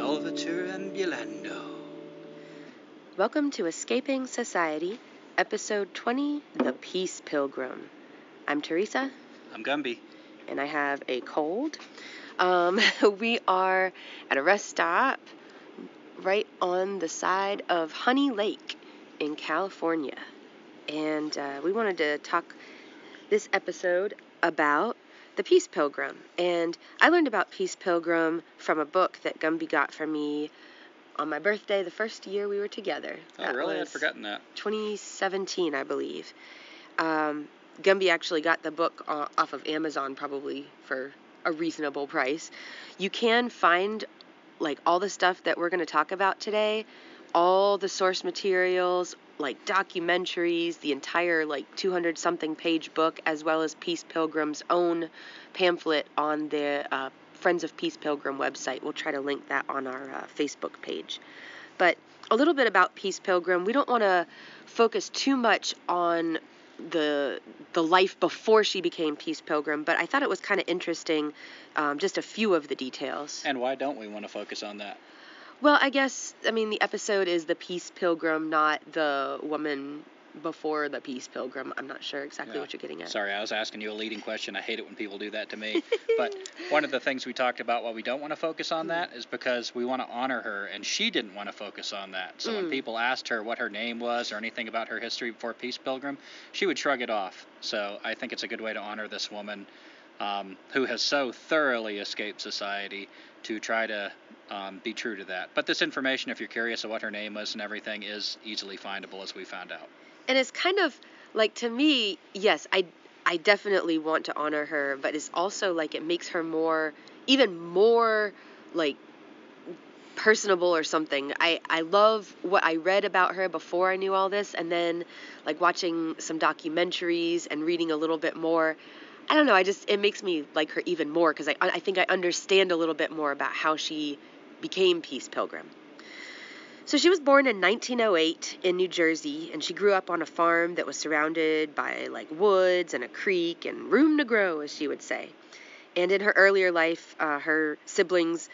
Solvitur ambulando. Welcome to Escaping Society, Episode 20 The Peace Pilgrim. I'm Teresa, I'm Gumby. and I have a cold. Um, we are at a rest stop right on the side of Honey Lake in California. And uh, we wanted to talk this episode about the Peace Pilgrim. And I learned about Peace Pilgrim from a book that Gumby got for me on my birthday the first year we were together. Oh, That really? I'd forgotten that. 2017, I believe. Um, Gumby actually got the book off of Amazon probably for a reasonable price. You can find like all the stuff that we're going to talk about today, all the source materials, like documentaries, the entire like 200 something page book, as well as Peace Pilgrim's own pamphlet on the uh, Friends of Peace Pilgrim website. We'll try to link that on our uh, Facebook page. But a little bit about Peace Pilgrim. We don't want to focus too much on the the life before she became Peace Pilgrim, but I thought it was kind of interesting, um, just a few of the details. And why don't we want to focus on that? Well, I guess I mean the episode is the Peace Pilgrim, not the woman before the Peace Pilgrim. I'm not sure exactly Yeah. what you're getting at. Sorry, I was asking you a leading question. I hate it when people do that to me. but one of the things we talked about why we don't want to focus on that is because we want to honor her, and she didn't want to focus on that. So when Mm. people asked her what her name was or anything about her history before Peace Pilgrim, she would shrug it off. So I think it's a good way to honor this woman um, who has so thoroughly escaped society to try to um, be true to that. But this information, if you're curious of what her name was and everything, is easily findable, as we found out. and it's kind of like to me yes i i definitely want to honor her but it's also like it makes her more even more like personable or something i i love what i read about her before i knew all this and then like watching some documentaries and reading a little bit more i don't know i just it makes me like her even more because I, I think i understand a little bit more about how she became peace pilgrim so she was born in 1908 in New Jersey, and she grew up on a farm that was surrounded by like woods and a creek and room to grow, as she would say. And in her earlier life, uh, her siblings,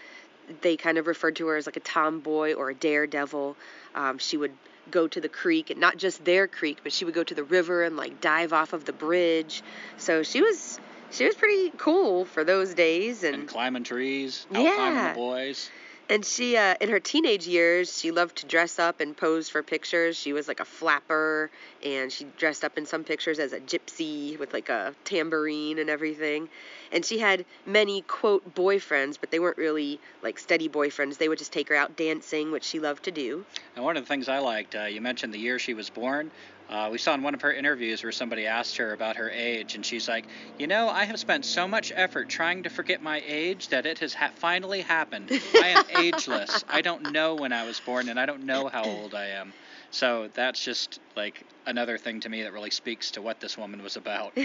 they kind of referred to her as like a tomboy or a daredevil. Um, she would go to the creek, and not just their creek, but she would go to the river and like dive off of the bridge. So she was she was pretty cool for those days, And climbing trees, out climbing Yeah. the boys. And she, uh, in her teenage years, she loved to dress up and pose for pictures. She was like a flapper, and she dressed up in some pictures as a gypsy with like a tambourine and everything. And she had many, quote, boyfriends, but they weren't really like steady boyfriends. They would just take her out dancing, which she loved to do. And one of the things I liked, uh, you mentioned the year she was born. Uh, we saw in one of her interviews where somebody asked her about her age, and she's like, You know, I have spent so much effort trying to forget my age that it has ha- finally happened. I am ageless. I don't know when I was born, and I don't know how old I am. So that's just like another thing to me that really speaks to what this woman was about.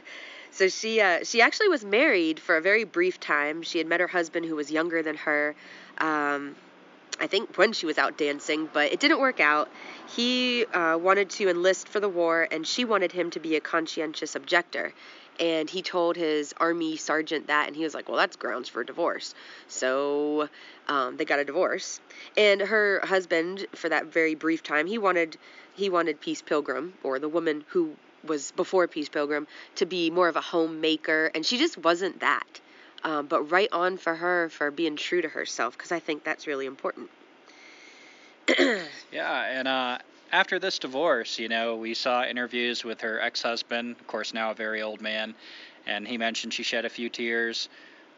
so she uh, she actually was married for a very brief time. She had met her husband who was younger than her. Um, I think when she was out dancing, but it didn't work out. He uh, wanted to enlist for the war, and she wanted him to be a conscientious objector. And he told his army sergeant that, and he was like, "Well, that's grounds for divorce." So um, they got a divorce. And her husband, for that very brief time, he wanted he wanted Peace Pilgrim, or the woman who was before Peace Pilgrim, to be more of a homemaker, and she just wasn't that. Um, but right on for her for being true to herself because I think that's really important. Yeah, and uh, after this divorce, you know, we saw interviews with her ex-husband, of course now a very old man, and he mentioned she shed a few tears.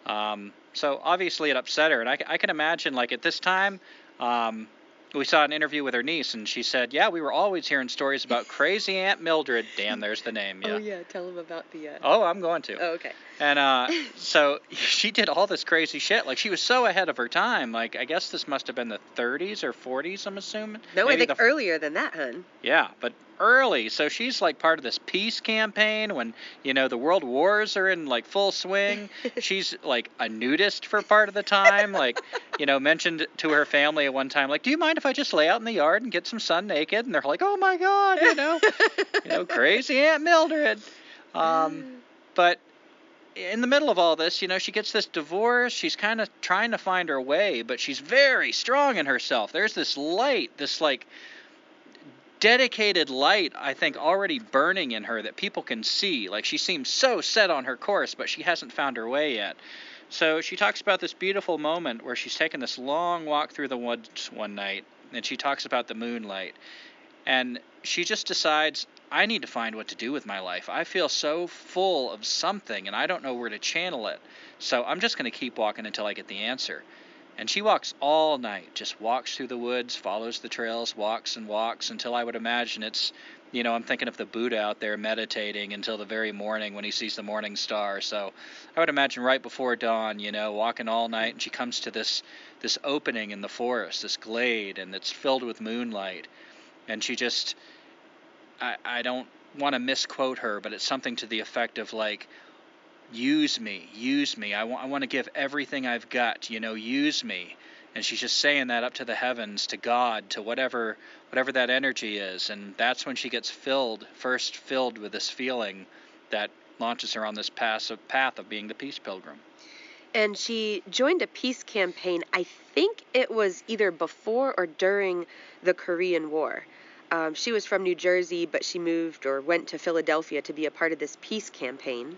Um, so obviously it upset her, and I can imagine like at this time, um, we saw an interview with her niece, and she said, "Yeah, we were always hearing stories about crazy Aunt Mildred." Dan, there's the name. Yeah. Oh yeah, tell them about the. Uh... Oh, I'm going to. Oh, okay. And uh, so she did all this crazy shit. Like she was so ahead of her time. Like I guess this must have been the 30s or 40s. I'm assuming. No, Maybe I think the earlier than that, hun. yeah, but early. So she's like part of this peace campaign when, you know, the world wars are in like full swing. she's like a nudist for part of the time. Like, you know, mentioned to her family at one time, like, do you mind if I just lay out in the yard and get some sun naked? And they're like, oh my God, you know, you know, crazy Aunt Mildred. Um, but in the middle of all this, you know, she gets this divorce. She's kind of trying to find her way, but she's very strong in herself. There's this light, this like dedicated light, I think, already burning in her that people can see. Like she seems so set on her course, but she hasn't found her way yet. So she talks about this beautiful moment where she's taken this long walk through the woods one night, and she talks about the moonlight. And she just decides, I need to find what to do with my life. I feel so full of something, and I don't know where to channel it. So I'm just going to keep walking until I get the answer. And she walks all night, just walks through the woods, follows the trails, walks and walks until I would imagine it's, you know, I'm thinking of the Buddha out there meditating until the very morning when he sees the morning star. So I would imagine right before dawn, you know, walking all night, and she comes to this this opening in the forest, this glade, and it's filled with moonlight. And she just, I, I don't want to misquote her, but it's something to the effect of like, use me, use me. I want, I want to give everything I've got, you know, use me. And she's just saying that up to the heavens, to God, to whatever, whatever that energy is. And that's when she gets filled, first filled with this feeling that launches her on this path of, path of being the peace pilgrim. And she joined a peace campaign. I think it was either before or during the Korean War. Um, she was from New Jersey, but she moved or went to Philadelphia to be a part of this peace campaign.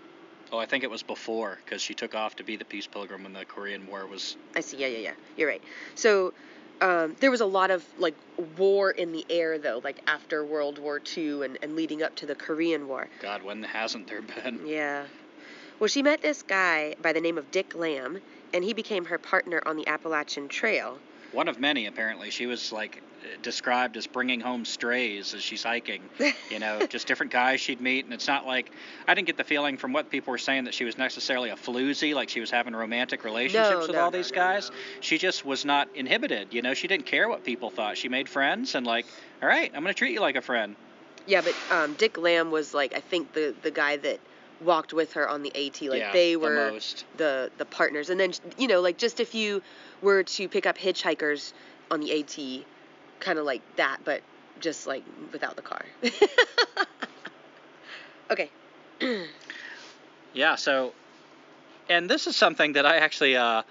Oh, I think it was before because she took off to be the peace pilgrim when the Korean War was. I see. Yeah, yeah, yeah. You're right. So um, there was a lot of like war in the air though, like after World War II and, and leading up to the Korean War. God, when hasn't there been? Yeah. Well, she met this guy by the name of Dick Lamb, and he became her partner on the Appalachian Trail. One of many, apparently. She was like described as bringing home strays as she's hiking. You know, just different guys she'd meet, and it's not like I didn't get the feeling from what people were saying that she was necessarily a floozy, like she was having romantic relationships No, with no, all no, these guys. She just was not inhibited. You know, she didn't care what people thought. She made friends, and like, all right, I'm gonna treat you like a friend. Yeah, but um, Dick Lamb was like I think the the guy that walked with her on the AT. Like yeah, they the were most. the the partners. And then you know, like just if you were to pick up hitchhikers on the AT, kind of like that, but just like without the car. okay. Yeah, so, and this is something that I actually, uh,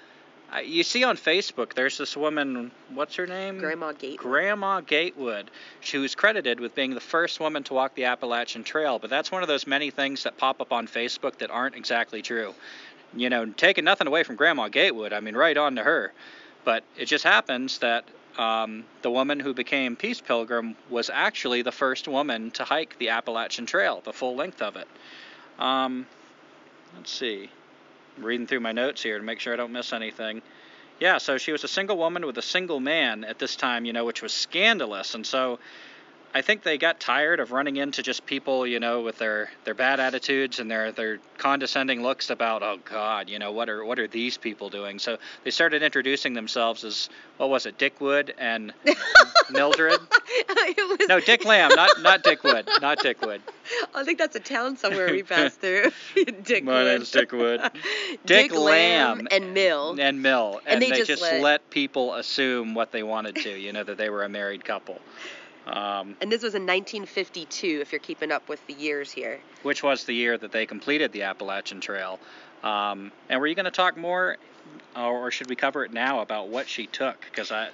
you see on Facebook. There's this woman. What's her name? Grandma Gatewood. Grandma Gatewood. She was credited with being the first woman to walk the Appalachian Trail, but that's one of those many things that pop up on Facebook that aren't exactly true. You know, taking nothing away from Grandma Gatewood, I mean, right on to her. But it just happens that um, the woman who became Peace Pilgrim was actually the first woman to hike the Appalachian Trail, the full length of it. Um, let's see. Reading through my notes here to make sure I don't miss anything. Yeah, so she was a single woman with a single man at this time, you know, which was scandalous. And so I think they got tired of running into just people, you know, with their, their bad attitudes and their, their condescending looks about, oh God, you know, what are what are these people doing? So they started introducing themselves as what was it, Dick Wood and Mildred? Was- No, Dick Lamb, not not Dick Wood, not Dick Wood. I think that's a town somewhere we passed through. Dick My Wood. name's Dick Wood. Dick, Dick Lamb Lamb and Mill. and Mill, And and, they they, just just, let- let... people assume what they wanted to, you know, that they were a married couple. Um, And this was in 1952, if you're keeping up with the years here. which was the year that they completed the Appalachian Trail. Um, and were you going to talk more, or should we cover it now about what she took? Because I,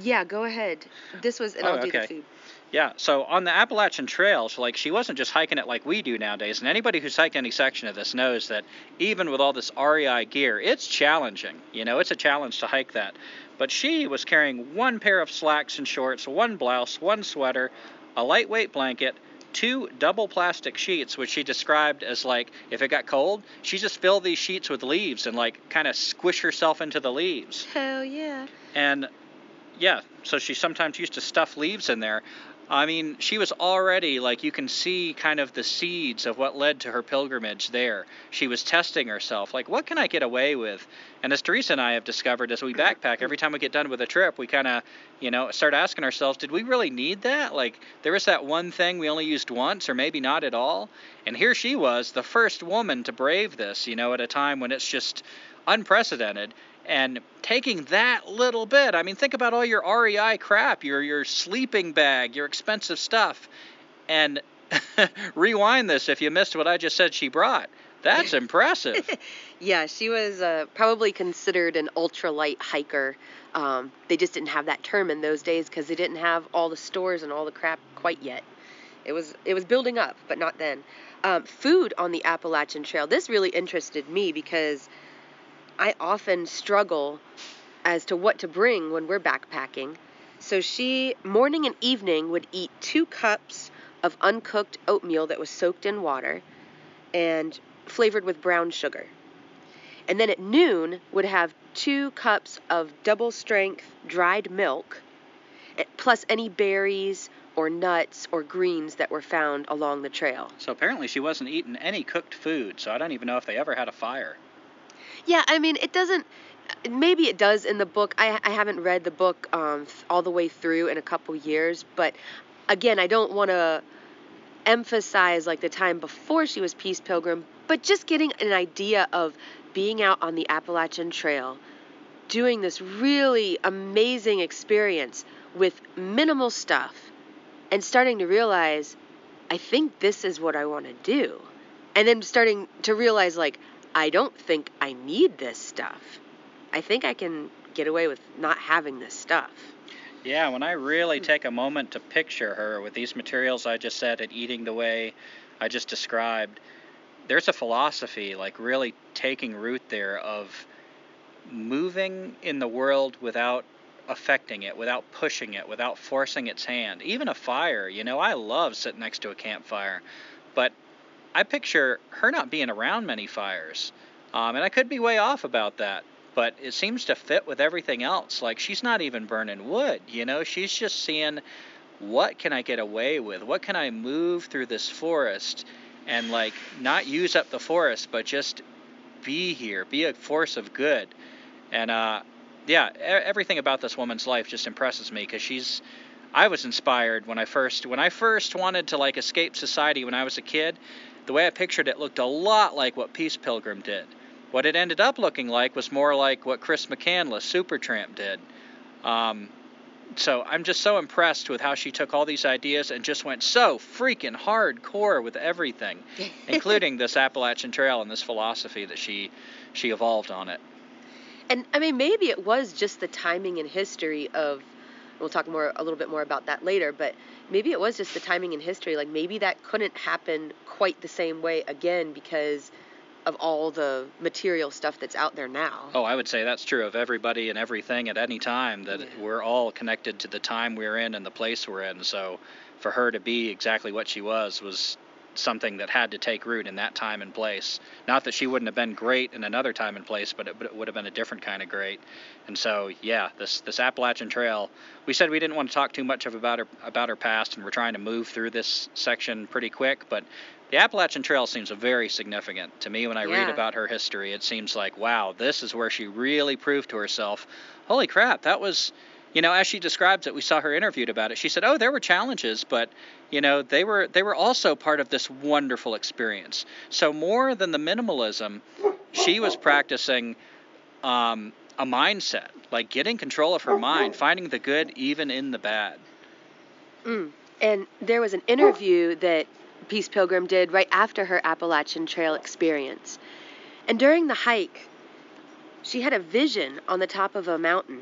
Yeah, go ahead. This was, and Oh, I'll do the okay. food. Yeah, so on the Appalachian Trail, like she wasn't just hiking it like we do nowadays, and anybody who's hiked any section of this knows that even with all this REI gear, it's challenging. You know, it's a challenge to hike that. But she was carrying one pair of slacks and shorts, one blouse, one sweater, a lightweight blanket, two double plastic sheets, which she described as like if it got cold, she just filled these sheets with leaves and like kind of squish herself into the leaves. Hell yeah. And yeah, so she sometimes used to stuff leaves in there. I mean, she was already like you can see kind of the seeds of what led to her pilgrimage there. She was testing herself, like what can I get away with? And as Teresa and I have discovered as we backpack, every time we get done with a trip, we kind of, you know, start asking ourselves, did we really need that? Like there was that one thing we only used once or maybe not at all. And here she was, the first woman to brave this, you know, at a time when it's just unprecedented and taking that little bit. I mean, think about all your REI crap, your your sleeping bag, your expensive stuff, and rewind this if you missed what I just said she brought. That's impressive. Yeah, she was uh, probably considered an ultralight hiker. Um, they just didn't have that term in those days because they didn't have all the stores and all the crap quite yet. It was it was building up, but not then. Um, food on the Appalachian Trail. This really interested me because I often struggle as to what to bring when we're backpacking. So she, morning and evening, would eat two cups of uncooked oatmeal that was soaked in water and flavored with brown sugar. And then at noon, would have two cups of double strength dried milk, eh, plus any berries or nuts or greens that were found along the trail. so apparently she wasn't eating any cooked food, so I don't even know if they ever had a fire. Yeah, I mean, it doesn't. Maybe it does in the book. I, I haven't read the book um, all the way through in a couple years, but again, I don't want to emphasize like the time before she was Peace Pilgrim, but just getting an idea of being out on the Appalachian Trail, doing this really amazing experience with minimal stuff, and starting to realize, I think this is what I want to do. And then starting to realize, like, I don't think I need this stuff. I think I can get away with not having this stuff. Yeah, when I really hmm. take a moment to picture her with these materials I just said and eating the way I just described, there's a philosophy like really taking root there of moving in the world without affecting it, without pushing it, without forcing its hand. Even a fire, you know, I love sitting next to a campfire, but I picture her not being around many fires. Um, and I could be way off about that, but it seems to fit with everything else. Like she's not even burning wood, you know, she's just seeing what can I get away with? What can I move through this forest and like not use up the forest, but just be here, be a force of good. And uh, yeah, everything about this woman's life just impresses me because she's. I was inspired when I first when I first wanted to like escape society when I was a kid. The way I pictured it looked a lot like what Peace Pilgrim did. What it ended up looking like was more like what Chris McCandless, Supertramp, did. Um, so I'm just so impressed with how she took all these ideas and just went so freaking hardcore with everything, including this Appalachian Trail and this philosophy that she she evolved on it. And I mean, maybe it was just the timing and history of. We'll talk more a little bit more about that later, but maybe it was just the timing in history. Like maybe that couldn't happen quite the same way again because of all the material stuff that's out there now. Oh, I would say that's true of everybody and everything at any time. That Yeah. we're all connected to the time we're in and the place we're in. So, for her to be exactly what she was was something that had to take root in that time and place. Not that she wouldn't have been great in another time and place, but it, but it would have been a different kind of great. And so, yeah, this this Appalachian Trail. We said we didn't want to talk too much of about her about her past, and we're trying to move through this section pretty quick, but. The Appalachian Trail seems very significant to me when I read about her history. It seems like, wow, this is where she really proved to herself, holy crap, that was, you know, as she describes it, we saw her interviewed about it. She said, oh, there were challenges, but you know, they were they were also part of this wonderful experience. So more than the minimalism, she was practicing um, a mindset, like getting control of her mind, finding the good even in the bad. Mm. And there was an interview that Peace Pilgrim did right after her Appalachian Trail experience. And during the hike, she had a vision on the top of a mountain.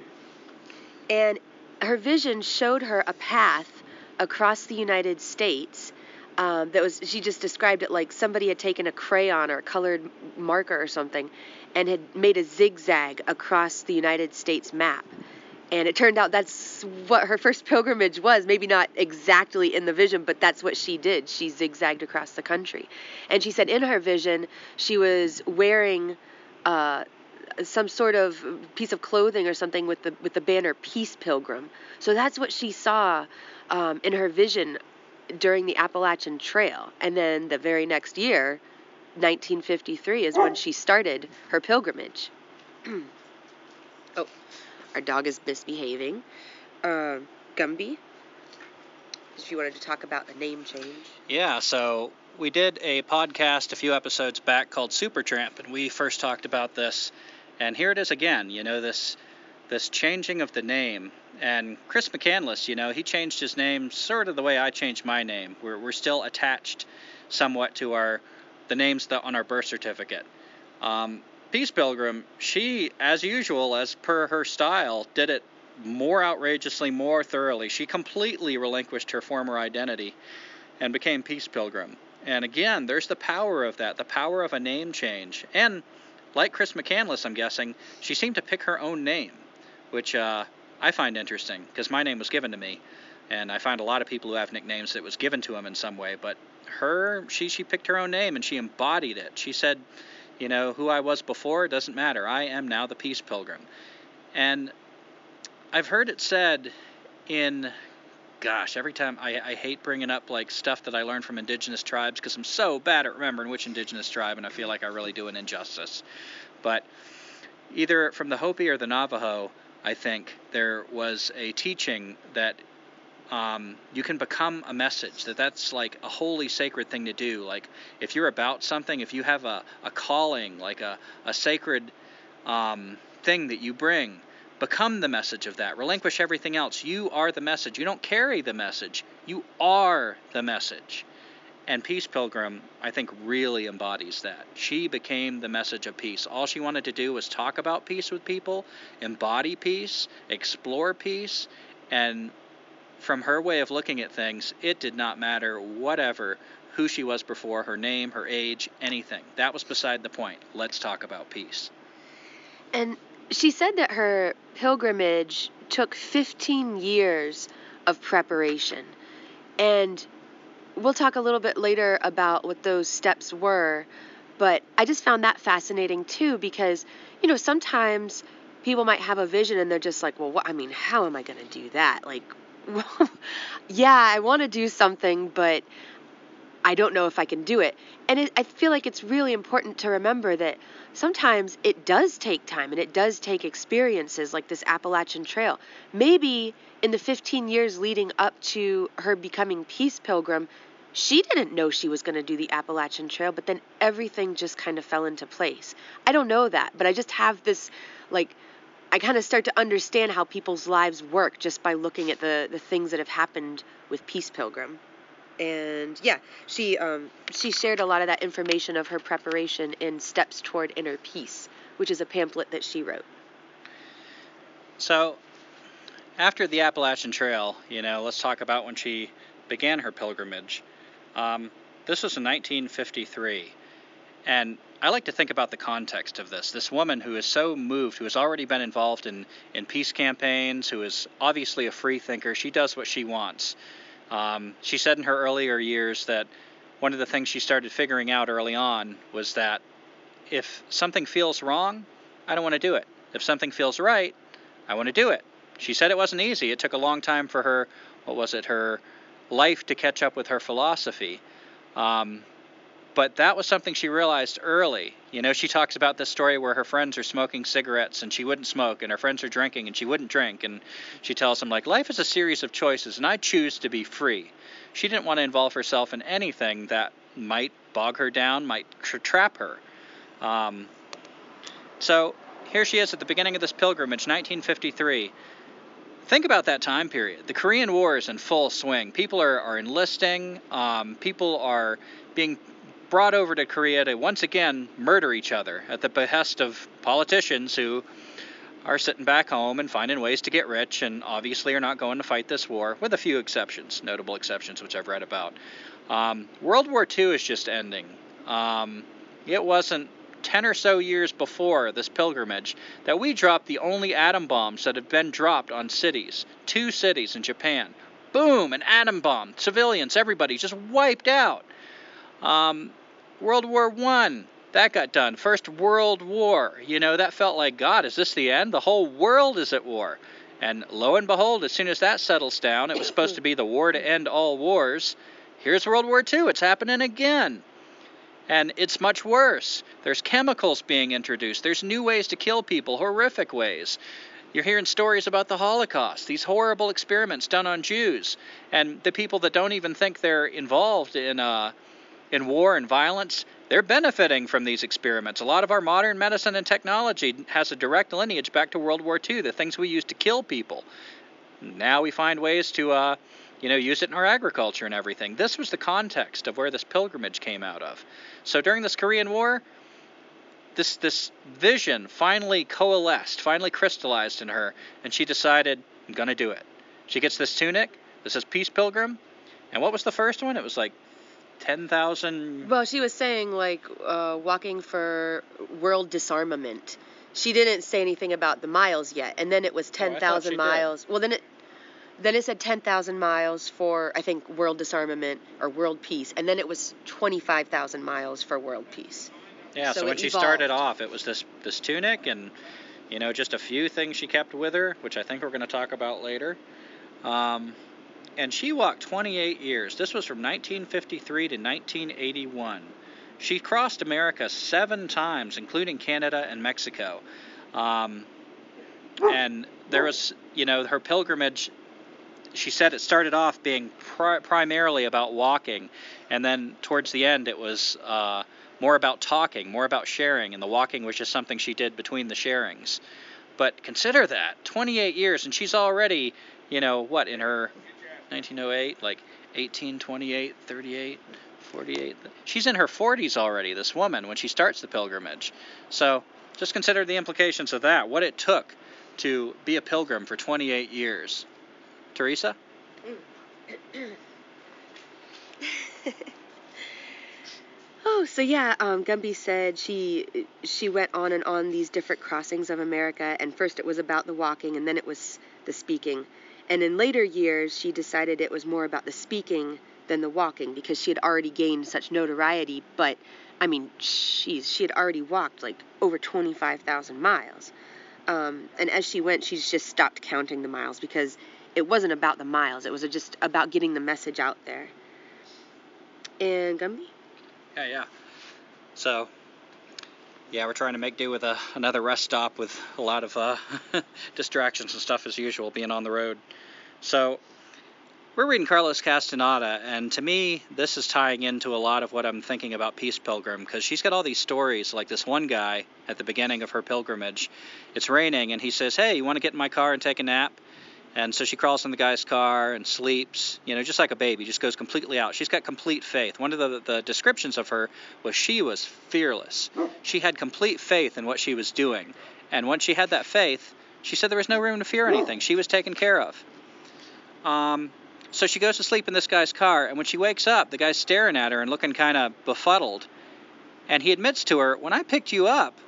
And her vision showed her a path across the United States. Um, that was she just described it like somebody had taken a crayon or a colored marker or something and had made a zigzag across the United States map. And it turned out that's what her first pilgrimage was. Maybe not exactly in the vision, but that's what she did. She zigzagged across the country. And she said in her vision, she was wearing uh, some sort of piece of clothing or something with the with the banner "Peace Pilgrim." So that's what she saw um, in her vision during the Appalachian Trail. And then the very next year, 1953, is when she started her pilgrimage. oh, our dog is misbehaving. Uh, Gumby, if you wanted to talk about the name change. Yeah, so we did a podcast a few episodes back called Supertramp, and we first talked about this. And here it is again. You know this this changing of the name. And Chris McCandless, you know, he changed his name sort of the way I changed my name. We're we're still attached somewhat to our the names that on our birth certificate. Um, Peace Pilgrim, she, as usual, as per her style, did it more outrageously, more thoroughly. She completely relinquished her former identity and became Peace Pilgrim. And again, there's the power of that, the power of a name change. And like Chris McCandless, I'm guessing, she seemed to pick her own name, which uh, I find interesting because my name was given to me. And I find a lot of people who have nicknames that was given to them in some way. But her, she, she picked her own name and she embodied it. She said, you know, who I was before doesn't matter. I am now the Peace Pilgrim. And I've heard it said in, gosh, every time I, I hate bringing up like stuff that I learned from indigenous tribes because I'm so bad at remembering which indigenous tribe and I feel like I really do an injustice. But either from the Hopi or the Navajo, I think there was a teaching that um, you can become a message that that's like a holy sacred thing to do. Like if you're about something if you have a, a calling like a, a sacred um, thing that you bring become the message of that. Relinquish everything else. You are the message. You don't carry the message. You are the message and peace pilgrim i think really embodies that she became the message of peace all she wanted to do was talk about peace with people embody peace explore peace and from her way of looking at things, it did not matter whatever who she was before, her name, her age, anything. That was beside the point. Let's talk about peace. And she said that her pilgrimage took 15 years of preparation. And we'll talk a little bit later about what those steps were. But I just found that fascinating too because, you know, sometimes people might have a vision and they're just like, well, what, I mean, how am I going to do that? Like, yeah, I want to do something, but I don't know if I can do it. And it, I feel like it's really important to remember that sometimes it does take time and it does take experiences like this Appalachian Trail. Maybe in the 15 years leading up to her becoming Peace Pilgrim, she didn't know she was going to do the Appalachian Trail, but then everything just kind of fell into place. I don't know that, but I just have this like I kind of start to understand how people's lives work just by looking at the, the things that have happened with Peace Pilgrim. And yeah, she um, she shared a lot of that information of her preparation in Steps Toward Inner Peace, which is a pamphlet that she wrote. So, after the Appalachian Trail, you know, let's talk about when she began her pilgrimage. Um, this was in 1953. And I like to think about the context of this. This woman who is so moved, who has already been involved in, in peace campaigns, who is obviously a free thinker, she does what she wants. Um, she said in her earlier years that one of the things she started figuring out early on was that if something feels wrong, I don't want to do it. If something feels right, I want to do it. She said it wasn't easy. It took a long time for her, what was it, her life to catch up with her philosophy. Um, but that was something she realized early. You know, she talks about this story where her friends are smoking cigarettes and she wouldn't smoke, and her friends are drinking and she wouldn't drink. And she tells them, like, life is a series of choices, and I choose to be free. She didn't want to involve herself in anything that might bog her down, might tra- trap her. Um, so here she is at the beginning of this pilgrimage, 1953 think about that time period. The Korean War is in full swing. People are, are enlisting. Um, people are being brought over to Korea to once again murder each other at the behest of politicians who are sitting back home and finding ways to get rich and obviously are not going to fight this war, with a few exceptions, notable exceptions, which I've read about. Um, World War II is just ending. Um, it wasn't 10 or so years before this pilgrimage that we dropped the only atom bombs that have been dropped on cities. Two cities in Japan. Boom, an atom bomb. Civilians, everybody just wiped out. Um, World War One, that got done. First World War, you know, that felt like God, is this the end? The whole world is at war. And lo and behold, as soon as that settles down, it was supposed to be the war to end all wars. Here's World War II. It's happening again. And it's much worse. There's chemicals being introduced. There's new ways to kill people, horrific ways. You're hearing stories about the Holocaust, these horrible experiments done on Jews, and the people that don't even think they're involved in uh, in war and violence, they're benefiting from these experiments. A lot of our modern medicine and technology has a direct lineage back to World War II, the things we used to kill people. Now we find ways to, uh, you know, use it in our agriculture and everything. This was the context of where this pilgrimage came out of. So during this Korean War, this this vision finally coalesced, finally crystallized in her, and she decided, I'm gonna do it. She gets this tunic. This is Peace Pilgrim. And what was the first one? It was like 10,000. Well, she was saying like uh, walking for world disarmament. She didn't say anything about the miles yet, and then it was Oh, ten thousand did. miles. Well, then it then it said ten thousand miles for I think world disarmament or world peace, and then it was twenty five thousand miles for world peace. Yeah, so, So when it she started off, it was this this tunic and you know just a few things she kept with her, which I think we're going to talk about later. Um, and she walked 28 years. This was from 1953 to 1981. She crossed America seven times, including Canada and Mexico. Um, and there was, you know, her pilgrimage. She said it started off being pri- primarily about walking, and then towards the end it was uh, more about talking, more about sharing, and the walking was just something she did between the sharings. But consider that 28 years, and she's already, you know, what in her 1908, like 18, 28, 38, 48. She's in her 40s already, this woman, when she starts the pilgrimage. So just consider the implications of that, what it took to be a pilgrim for 28 years. Teresa? Oh, so yeah, um, Gumby said she she went on and on these different crossings of America, and first it was about the walking, and then it was the speaking, and in later years she decided it was more about the speaking than the walking because she had already gained such notoriety. But I mean, she's she had already walked like over twenty five thousand miles, um, and as she went, she's just stopped counting the miles because it wasn't about the miles; it was just about getting the message out there. And Gumby. Yeah, yeah. So, yeah, we're trying to make do with a, another rest stop with a lot of uh, distractions and stuff as usual, being on the road. So, we're reading Carlos Castaneda, and to me, this is tying into a lot of what I'm thinking about Peace Pilgrim because she's got all these stories. Like this one guy at the beginning of her pilgrimage, it's raining, and he says, Hey, you want to get in my car and take a nap? And so she crawls in the guy's car and sleeps, you know, just like a baby, just goes completely out. She's got complete faith. One of the, the descriptions of her was she was fearless. She had complete faith in what she was doing. And once she had that faith, she said there was no room to fear anything. She was taken care of. Um, so she goes to sleep in this guy's car, and when she wakes up, the guy's staring at her and looking kind of befuddled. And he admits to her, When I picked you up,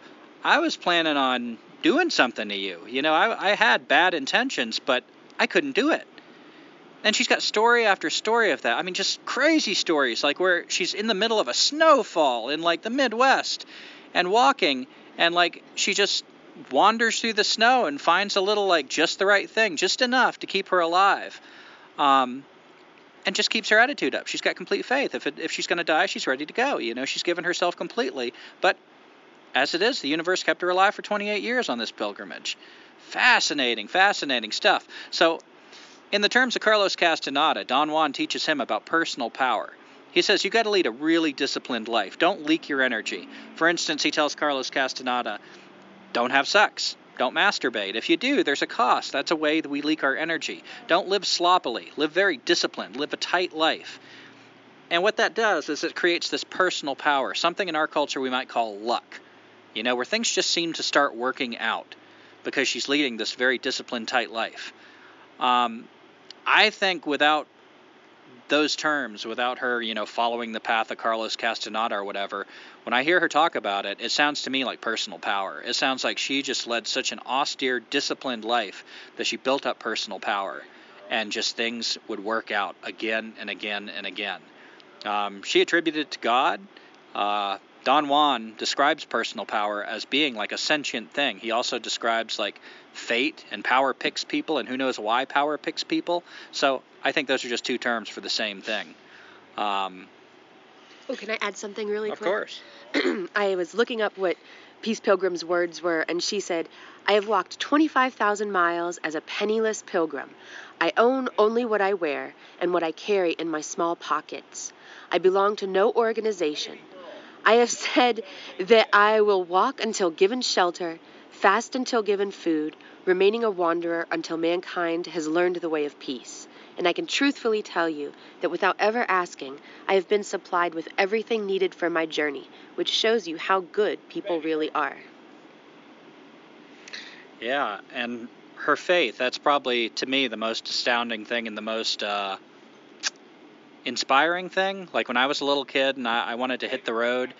I was planning on doing something to you. You know, I, I had bad intentions, but I couldn't do it. And she's got story after story of that. I mean, just crazy stories, like where she's in the middle of a snowfall in like the Midwest and walking, and like she just wanders through the snow and finds a little, like, just the right thing, just enough to keep her alive. Um, and just keeps her attitude up. She's got complete faith. If, it, if she's going to die, she's ready to go. You know, she's given herself completely. But as it is, the universe kept her alive for 28 years on this pilgrimage. Fascinating, fascinating stuff. So, in the terms of Carlos Castaneda, Don Juan teaches him about personal power. He says you got to lead a really disciplined life. Don't leak your energy. For instance, he tells Carlos Castaneda, don't have sex. Don't masturbate. If you do, there's a cost. That's a way that we leak our energy. Don't live sloppily. Live very disciplined. Live a tight life. And what that does is it creates this personal power, something in our culture we might call luck. You know, where things just seem to start working out. Because she's leading this very disciplined, tight life. Um, I think without those terms, without her, you know, following the path of Carlos Castaneda or whatever, when I hear her talk about it, it sounds to me like personal power. It sounds like she just led such an austere, disciplined life that she built up personal power, and just things would work out again and again and again. Um, she attributed it to God. Uh, Don Juan describes personal power as being like a sentient thing. He also describes like fate and power picks people, and who knows why power picks people. So I think those are just two terms for the same thing. Um, Oh, can I add something really of quick? Of course. I was looking up what Peace Pilgrim's words were, and she said, I have walked 25,000 miles as a penniless pilgrim. I own only what I wear and what I carry in my small pockets. I belong to no organization. I have said that I will walk until given shelter, fast until given food, remaining a wanderer until mankind has learned the way of peace. And I can truthfully tell you that without ever asking, I have been supplied with everything needed for my journey, which shows you how good people really are. Yeah, and her faith, that's probably to me the most astounding thing and the most uh, inspiring thing. Like when I was a little kid and I, I wanted to hit the road,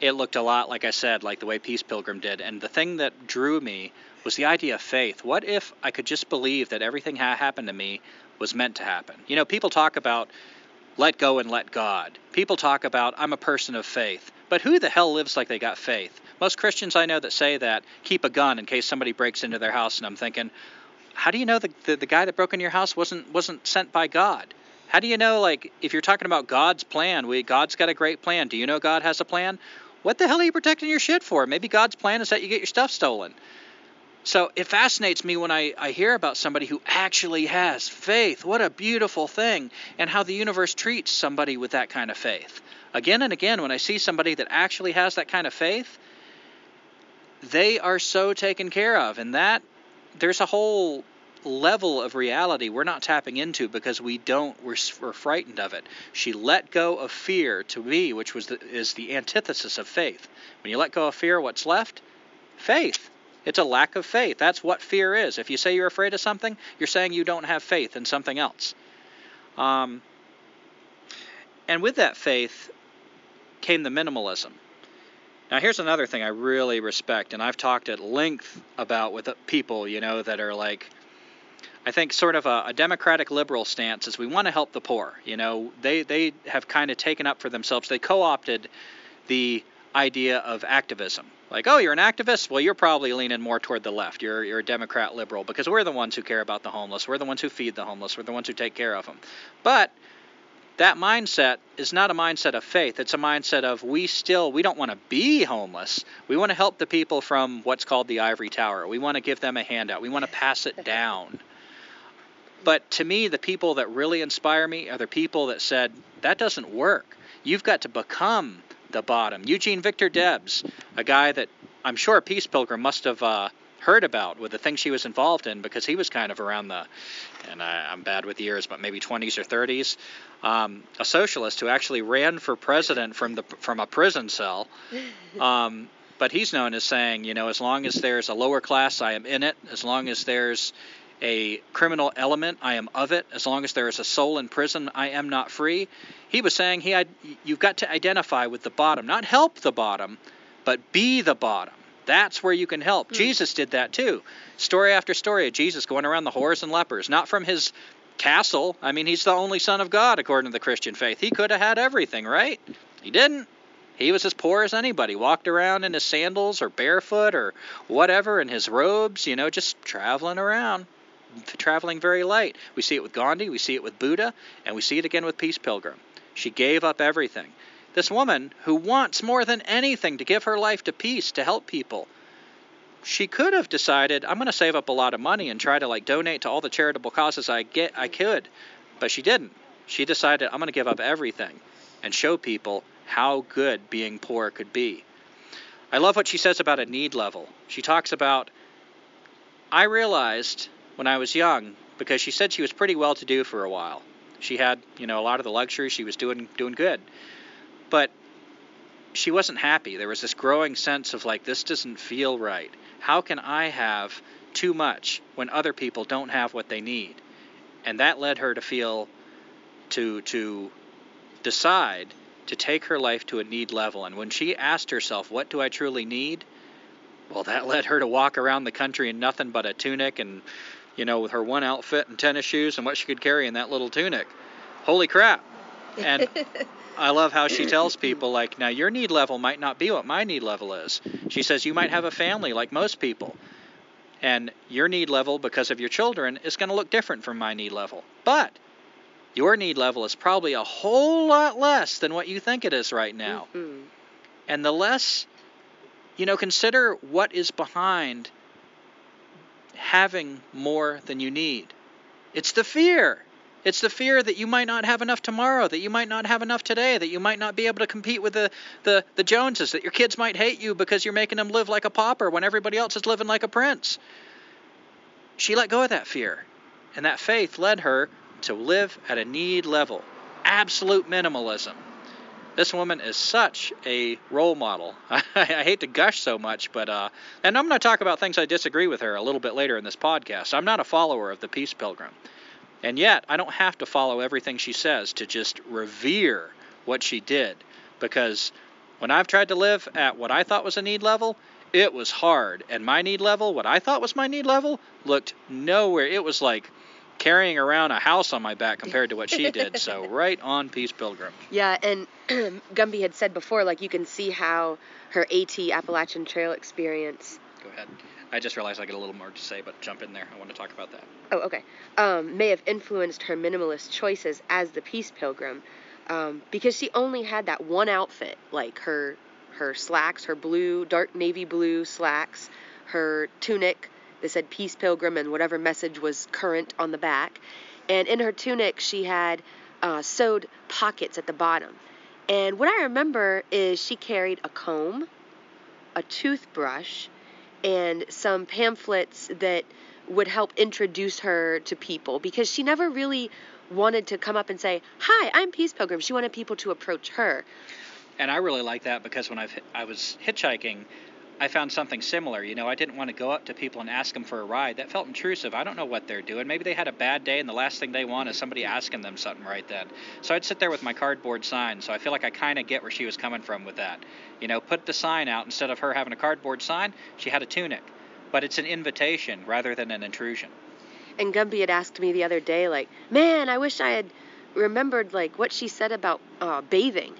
it looked a lot, like I said, like the way Peace Pilgrim did. And the thing that drew me was the idea of faith. What if I could just believe that everything that happened to me was meant to happen? You know, people talk about let go and let God. People talk about I'm a person of faith. But who the hell lives like they got faith? Most Christians I know that say that keep a gun in case somebody breaks into their house, and I'm thinking, how do you know the, the, the guy that broke into your house wasn't wasn't sent by God? How do you know, like, if you're talking about God's plan, we God's got a great plan. Do you know God has a plan? What the hell are you protecting your shit for? Maybe God's plan is that you get your stuff stolen. So it fascinates me when I, I hear about somebody who actually has faith. What a beautiful thing, and how the universe treats somebody with that kind of faith. Again and again, when I see somebody that actually has that kind of faith, they are so taken care of. And that, there's a whole level of reality we're not tapping into because we don't we're, we're frightened of it. She let go of fear to me which was the, is the antithesis of faith. When you let go of fear what's left? Faith. It's a lack of faith. That's what fear is. If you say you're afraid of something you're saying you don't have faith in something else. Um, and with that faith came the minimalism. Now here's another thing i really respect and i've talked at length about with people you know that are like I think sort of a, a, democratic liberal stance is we want to help the poor. You know, they they have kind of taken up for themselves. They co-opted the idea of activism. Like, oh, you're an activist? Well, you're probably leaning more toward the left. You're you're a Democrat liberal because we're the ones who care about the homeless. We're the ones who feed the homeless. We're the ones who take care of them. But that mindset is not a mindset of faith. It's a mindset of we still we don't want to be homeless. We want to help the people from what's called the ivory tower. We want to give them a handout. We want to pass it down. But to me, the people that really inspire me are the people that said, that doesn't work. You've got to become the bottom. Eugene Victor Debs, a guy that I'm sure Peace Pilgrim must have uh, heard about with the things she was involved in because he was kind of around the, and I, am bad with years, but maybe 20s or 30s, um, a socialist who actually ran for president from the from a prison cell. Um, but he's known as saying, you know, as long as there's a lower class, I am in it. As long as there's a criminal element, I am of it. As long as there is a soul in prison, I am not free. He was saying he had, you've got to identify with the bottom, not help the bottom, but be the bottom. That's where you can help. Hmm. Jesus did that too. Story after story of Jesus going around the whores and lepers, not from his castle. I mean, he's the only son of God according to the Christian faith. He could have had everything, right? He didn't. He was as poor as anybody, walked around in his sandals or barefoot or whatever in his robes, you know, just traveling around traveling very light. We see it with Gandhi, we see it with Buddha, and we see it again with Peace Pilgrim. She gave up everything. This woman who wants more than anything to give her life to peace, to help people, she could have decided, I'm going to save up a lot of money and try to like donate to all the charitable causes I get I could, but she didn't. She decided, I'm going to give up everything and show people how good being poor could be. I love what she says about a need level. She talks about I realized when I was young because she said she was pretty well to do for a while. She had, you know, a lot of the luxury. She was doing doing good. But she wasn't happy. There was this growing sense of like this doesn't feel right. how can I have too much when other people don't have what they need? And that led her to feel to to decide to take her life to a need level. And when she asked herself, What do I truly need? Well, that led her to walk around the country in nothing but a tunic and, you know, with her one outfit and tennis shoes and what she could carry in that little tunic. Holy crap. And I love how she tells people, like, now your need level might not be what my need level is. She says, you might have a family like most people. And your need level, because of your children, is going to look different from my need level. But your need level is probably a whole lot less than what you think it is right now. Mhm. And the less, you know, consider what is behind having more than you need. It's the fear. It's the fear that you might not have enough tomorrow, that you might not have enough today, that you might not be able to compete with the, the, the Joneses, that your kids might hate you because you're making them live like a pauper when everybody else is living like a prince. She let go of that fear, and that faith led her to live at a need level. Absolute minimalism. This woman is such a role model. I, hate to gush so much, but uh, and I'm going to talk about things I disagree with her a little bit later in this podcast. I'm not a follower of the Peace Pilgrim, and yet I don't have to follow everything she says to just revere what she did, because when I've tried to live at what I thought was a need level, it was hard, and my need level, what I thought was my need level, looked nowhere. It was like carrying around a house on my back compared to what she did. so right on Peace Pilgrim. Yeah, and Gumby had said before, like you can see how her AT Appalachian Trail experience. Go ahead. I just realized I got a little more to say, but jump in there. I want to talk about that. Oh, okay. Um, may have influenced her minimalist choices as the Peace Pilgrim, um, because she only had that one outfit, like her her slacks, her blue, dark navy blue slacks, her tunic that said Peace Pilgrim and whatever message was current on the back, and in her tunic she had uh, sewed pockets at the bottom. And what I remember is she carried a comb, a toothbrush, and some pamphlets that would help introduce her to people because she never really wanted to come up and say, "Hi, I'm Peace Pilgrim." She wanted people to approach her. And I really like that because when I've, I was hitchhiking, I found something similar. You know, I didn't want to go up to people and ask them for a ride. That felt intrusive. I don't know what they're doing. Maybe they had a bad day and the last thing they want is somebody asking them something right then. So I'd sit there with my cardboard sign. So I feel like I kind of get where she was coming from with that. You know, put the sign out instead of her having a cardboard sign, she had a tunic. But it's an invitation rather than an intrusion. And Gumby had asked me the other day, like, "Man, I wish I had remembered like what she said about uh, bathing."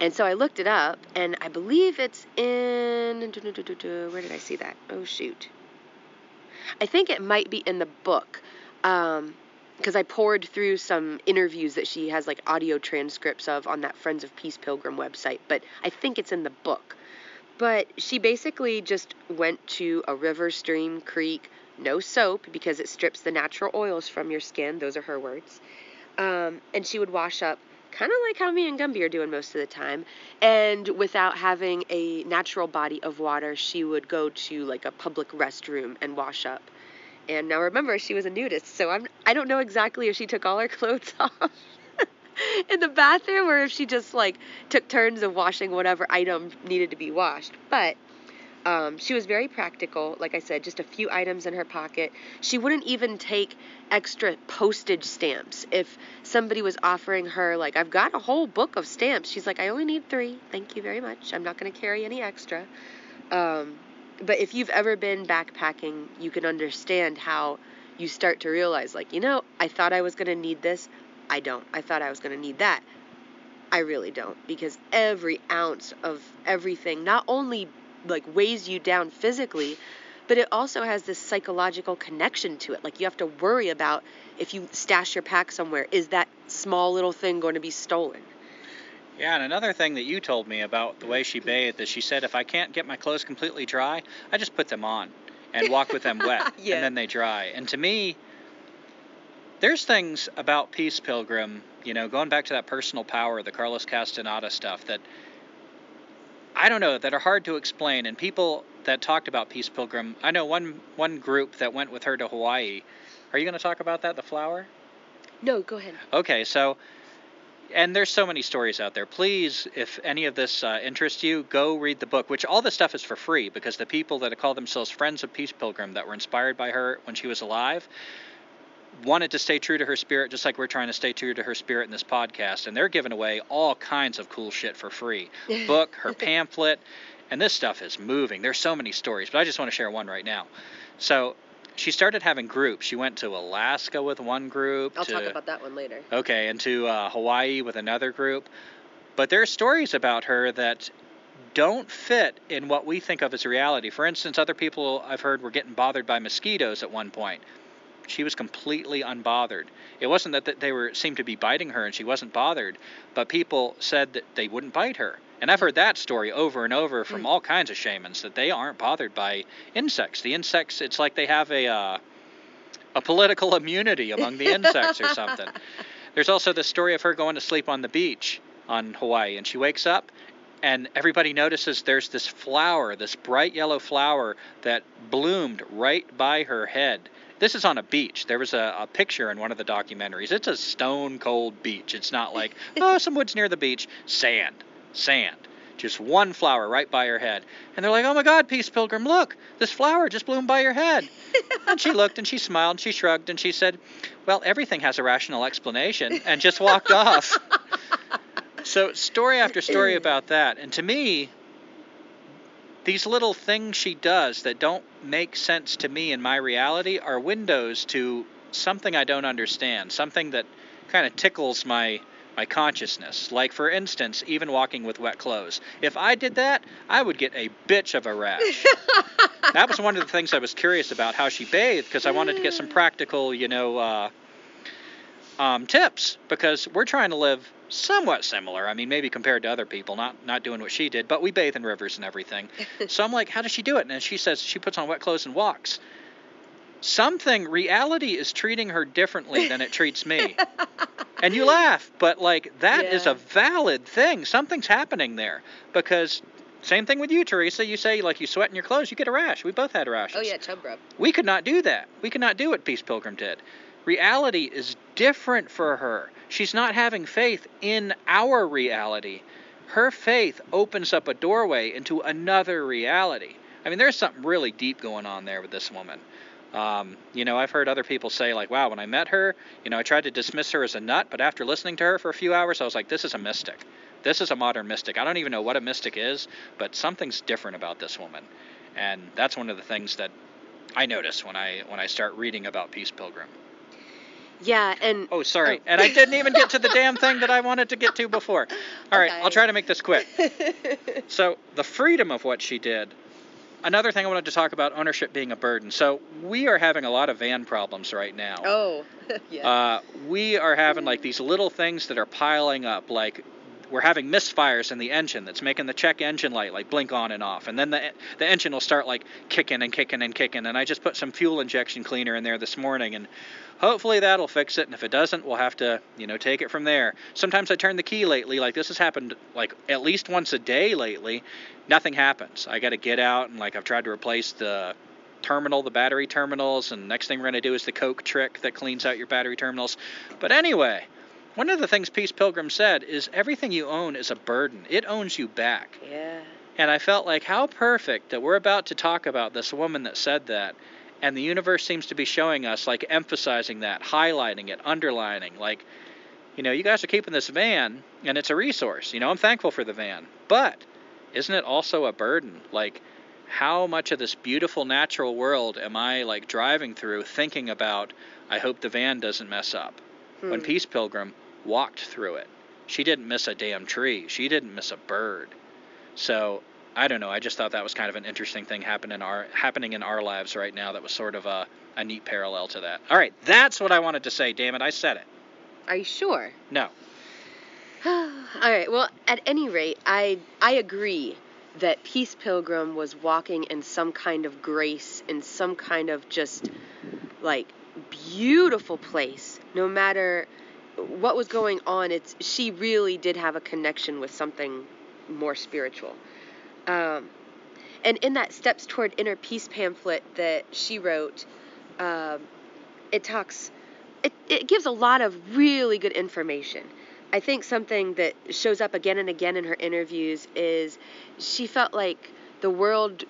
And so I looked it up, and I believe it's in. Where did I see that? Oh, shoot. I think it might be in the book. Um, because I poured through some interviews that she has like audio transcripts of on that Friends of Peace Pilgrim website, but I think it's in the book. But she basically just went to a river, stream, creek, no soap because it strips the natural oils from your skin. Those are her words. Um, and she would wash up kind of like how me and Gumby are doing most of the time. And without having a natural body of water, she would go to like a public restroom and wash up. And now remember, she was a nudist, so I'm I don't know exactly if she took all her clothes off in the bathroom or if she just like took turns of washing whatever item needed to be washed. But um, she was very practical. Like I said, just a few items in her pocket. She wouldn't even take extra postage stamps. If somebody was offering her, like, I've got a whole book of stamps, she's like, I only need three. Thank you very much. I'm not going to carry any extra. Um, but if you've ever been backpacking, you can understand how you start to realize, like, you know, I thought I was going to need this. I don't. I thought I was going to need that. I really don't because every ounce of everything not only like weighs you down physically, but it also has this psychological connection to it. Like you have to worry about if you stash your pack somewhere, is that small little thing going to be stolen? Yeah, and another thing that you told me about the way she bathed is she said if I can't get my clothes completely dry, I just put them on and walk with them wet, Yeah. and then they dry. And to me, there's things about Peace Pilgrim, you know, going back to that personal power, the Carlos Castaneda stuff that I don't know that are hard to explain. And people that talked about Peace Pilgrim, I know one one group that went with her to Hawaii. Are you going to talk about that, the flower? No, go ahead. Okay, so and there's so many stories out there. Please, if any of this uh, interests you, go read the book. Which all this stuff is for free because the people that call themselves Friends of Peace Pilgrim that were inspired by her when she was alive wanted to stay true to her spirit, just like we're trying to stay true to her spirit in this podcast. And they're giving away all kinds of cool shit for free. Book, her pamphlet, and this stuff is moving. There's so many stories, but I just want to share one right now. So she started having groups. She went to Alaska with one group. I'll to, talk about that one later. Okay, and to uh, Hawaii with another group. But there are stories about her that don't fit in what we think of as reality. For instance, other people I've heard were getting bothered by mosquitoes at one point. She was completely unbothered. It wasn't that they were seemed to be biting her and she wasn't bothered, but people said that they wouldn't bite her. And I've heard that story over and over from all kinds of shamans that they aren't bothered by insects. The insects, it's like they have a uh, a political immunity among the insects or something. There's also the story of her going to sleep on the beach on Hawaii, and she wakes up, and everybody notices there's this flower, this bright yellow flower that bloomed right by her head. This is on a beach. There was a, a picture in one of the documentaries. It's a stone cold beach. It's not like, oh, some woods near the beach. Sand, sand. Just one flower right by her head. And they're like, oh my God, Peace Pilgrim, look, this flower just bloomed by your head. and she looked and she smiled and she shrugged and she said, well, everything has a rational explanation, and just walked off. So story after story about that, and to me, these little things she does that don't make sense to me in my reality are windows to something I don't understand, something that kind of tickles my my consciousness. Like for instance, even walking with wet clothes. If I did that, I would get a bitch of a rash. that was one of the things I was curious about how she bathed because I wanted to get some practical, you know, uh, um, tips because we're trying to live somewhat similar. I mean, maybe compared to other people, not not doing what she did, but we bathe in rivers and everything. so I'm like, how does she do it? And she says she puts on wet clothes and walks. Something reality is treating her differently than it treats me. and you laugh, but like that is Yeah. a valid thing. Something's happening there because same thing with you, Teresa. You say like you sweat in your clothes, you get a rash. We both had rashes. Oh yeah, chub rub. We could not do that. We could not do what Peace Pilgrim did. Reality is different for her. She's not having faith in our reality. Her faith opens up a doorway into another reality. I mean, there's something really deep going on there with this woman. Um, you know, I've heard other people say, like, wow, when I met her, you know, I tried to dismiss her as a nut, but after listening to her for a few hours, I was like, this is a mystic. This is a modern mystic. I don't even know what a mystic is, but something's different about this woman. And that's one of the things that I notice when I when I start reading about Peace Pilgrim. Yeah, and Oh, sorry. Oh. And I didn't even get to the damn thing that I wanted to get to before. All right, Okay. I'll try to make this quick. So, the freedom of what she did. Another thing I wanted to talk about ownership being a burden. So, we are having a lot of van problems right now. oh yeah. Uh, we are having like these little things that are piling up. Like we're having misfires in the engine that's making the check engine light like blink on and off, and then the the engine will start like kicking and kicking and kicking. And I just put some fuel injection cleaner in there this morning, and hopefully that'll fix it. And if it doesn't, we'll have to you know take it from there. Sometimes I turn the key lately. Like this has happened like at least once a day lately. Nothing happens. I got to get out and like I've tried to replace the terminal, the battery terminals, and next thing we're going to do is the Coke trick that cleans out your battery terminals. But anyway, one of the things Peace Pilgrim said is everything you own is a burden. It owns you back. yeah. And I felt like how perfect that we're about to talk about this woman that said that. And the universe seems to be showing us, like emphasizing that, highlighting it, underlining, like, you know, you guys are keeping this van, and it's a resource. You know, I'm thankful for the van. But isn't it also a burden? Like, how much of this beautiful natural world am I, like, driving through thinking about, I hope the van doesn't mess up? When Hmm. Peace Pilgrim walked through it, she didn't miss a damn tree. She didn't miss a bird. So I don't know. I just thought that was kind of an interesting thing happening in our happening in our lives right now. That was sort of a, a neat parallel to that. All right, that's what I wanted to say. Damn it, I said it. Are you sure? No. All right. Well, at any rate, I I agree that Peace Pilgrim was walking in some kind of grace, in some kind of just like beautiful place. No matter what was going on, it's she really did have a connection with something more spiritual. Um, and in that Steps Toward Inner Peace pamphlet that she wrote, um, it talks, it, it gives a lot of really good information. I think something that shows up again and again in her interviews is she felt like the world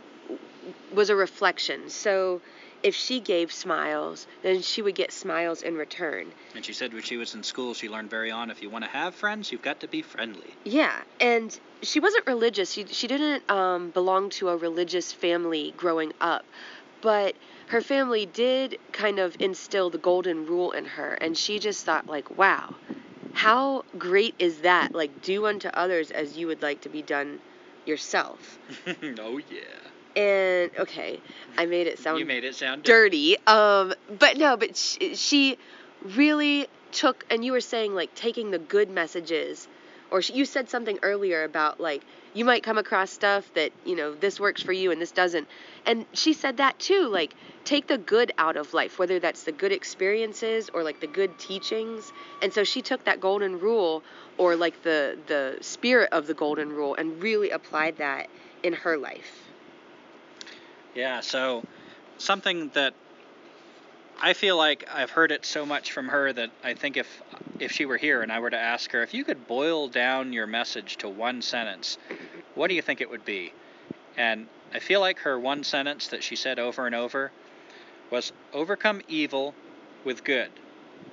was a reflection. So if she gave smiles, then she would get smiles in return. And she said when she was in school, she learned very on if you want to have friends, you've got to be friendly. Yeah, and she wasn't religious. She she didn't um, belong to a religious family growing up, but her family did kind of instill the golden rule in her, and she just thought like, wow, how great is that? Like, do unto others as you would like to be done yourself. oh yeah. And okay, I made it sound You made it sound dirty. Um, but no, but she, she really took, and you were saying like taking the good messages, or she, you said something earlier about like you might come across stuff that you know this works for you and this doesn't, and she said that too. Like take the good out of life, whether that's the good experiences or like the good teachings. And so she took that golden rule or like the the spirit of the golden rule and really applied that in her life. Yeah, so something that I feel like I've heard it so much from her that I think if if she were here and I were to ask her if you could boil down your message to one sentence, what do you think it would be? And I feel like her one sentence that she said over and over was overcome evil with good,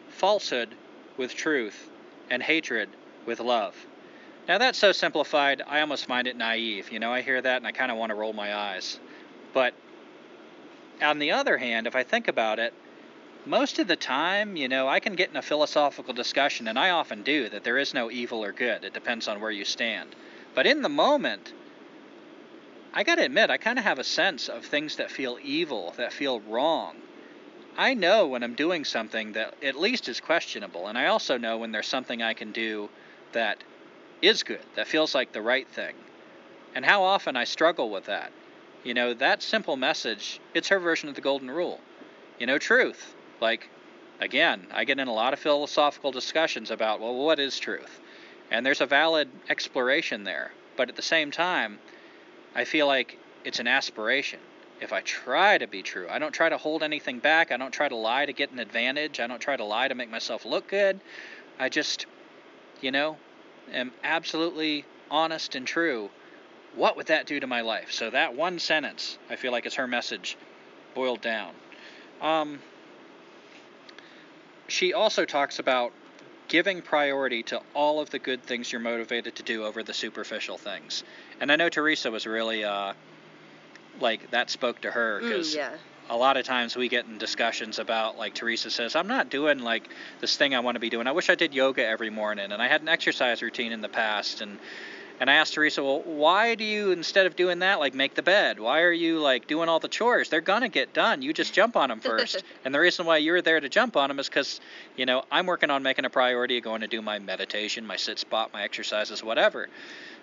falsehood with truth, and hatred with love. Now that's so simplified, I almost find it naive. You know, I hear that and I kind of want to roll my eyes. But on the other hand, if I think about it, most of the time, you know, I can get in a philosophical discussion, and I often do, that there is no evil or good. It depends on where you stand. But in the moment, I got to admit, I kind of have a sense of things that feel evil, that feel wrong. I know when I'm doing something that at least is questionable, and I also know when there's something I can do that is good, that feels like the right thing. And how often I struggle with that. You know, that simple message, it's her version of the golden rule. You know, truth. Like, again, I get in a lot of philosophical discussions about, well, what is truth? And there's a valid exploration there. But at the same time, I feel like it's an aspiration. If I try to be true, I don't try to hold anything back. I don't try to lie to get an advantage. I don't try to lie to make myself look good. I just, you know, am absolutely honest and true. What would that do to my life? So that one sentence, I feel like is her message boiled down. Um, she also talks about giving priority to all of the good things you're motivated to do over the superficial things. And I know Teresa was really uh, like that spoke to her because Mm, yeah. a lot of times we get in discussions about like Teresa says, I'm not doing like this thing I want to be doing. I wish I did yoga every morning and I had an exercise routine in the past and and I asked Teresa, well, why do you instead of doing that like make the bed? Why are you like doing all the chores? They're gonna get done. You just jump on them first. and the reason why you're there to jump on them is because you know I'm working on making a priority of going to do my meditation, my sit spot, my exercises, whatever.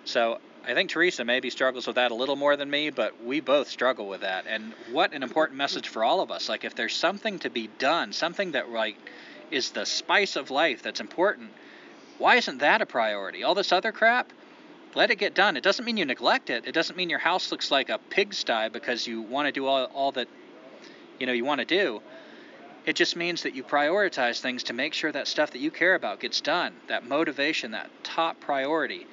So I think Teresa maybe struggles with that a little more than me, but we both struggle with that. And what an important message for all of us. Like if there's something to be done, something that like is the spice of life that's important, why isn't that a priority? All this other crap, let it get done. It doesn't mean you neglect it. It doesn't mean your house looks like a pigsty because you want to do all, all that you know you want to do. It just means that you prioritize things to make sure that stuff that you care about gets done. That motivation, that top priority.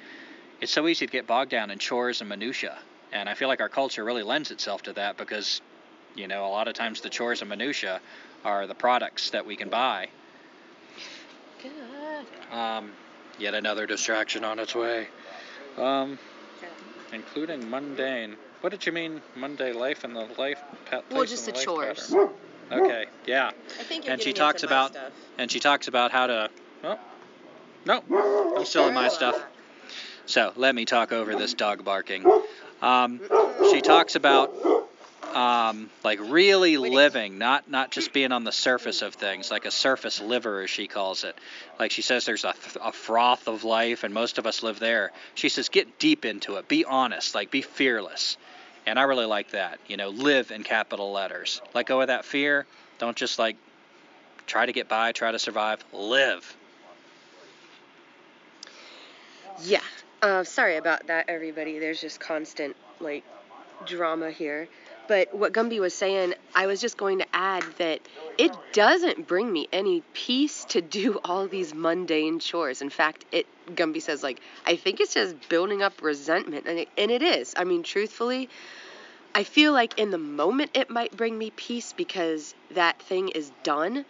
It's so easy to get bogged down in chores and minutia, and I feel like our culture really lends itself to that because, you know, a lot of times the chores and minutia are the products that we can buy. Good. Um, yet another distraction on its way. Um, including mundane. What did you mean, Monday life and the life pa- Well, just and the chores. pattern? Okay, yeah. I think you're And she talks about- stuff. And she talks about how to. Oh, no, I'm still in my stuff. So let me talk over this dog barking. Um, she talks about um, like really living, not not just being on the surface of things, like a surface liver, as she calls it. Like she says, there's a, th- a froth of life, and most of us live there. She says, get deep into it, be honest, like be fearless. And I really like that. You know, live in capital letters. Let go of that fear. Don't just like try to get by, try to survive. Live. Yeah. Uh, sorry about that, everybody. There's just constant like drama here. But what Gumby was saying, I was just going to add that it doesn't bring me any peace to do all these mundane chores. In fact, it Gumby says like I think it's just building up resentment, and it, and it is. I mean, truthfully, I feel like in the moment it might bring me peace because that thing is done.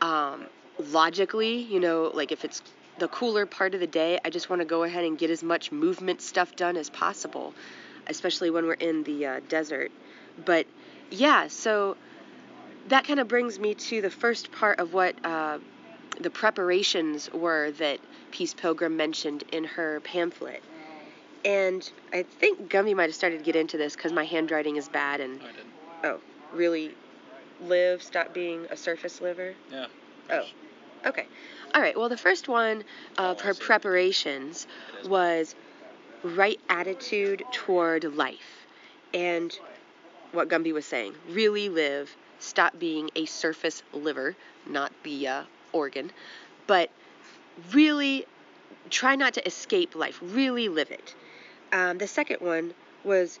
Um, logically, you know, like if it's the cooler part of the day, I just want to go ahead and get as much movement stuff done as possible, especially when we're in the uh, desert. But yeah, so that kind of brings me to the first part of what uh, the preparations were that Peace Pilgrim mentioned in her pamphlet. And I think Gumby might have started to get into this because my handwriting is bad and oh, really live, stop being a surface liver. Yeah. Oh, okay. All right. Well, the first one of Oh, her preparations was right attitude toward life. And what Gumby was saying really live, stop being a surface liver, not the uh, organ, but really try not to escape life, really live it. Um, the second one was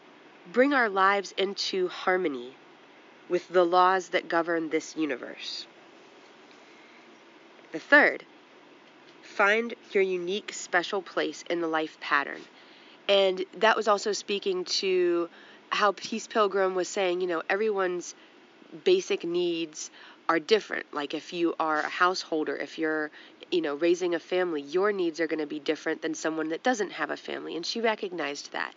bring our lives into harmony with the laws that govern this universe. The third, find your unique special place in the life pattern. And that was also speaking to how Peace Pilgrim was saying, you know, everyone's basic needs are different. Like if you are a householder, if you're, you know, raising a family, your needs are going to be different than someone that doesn't have a family. And she recognized that.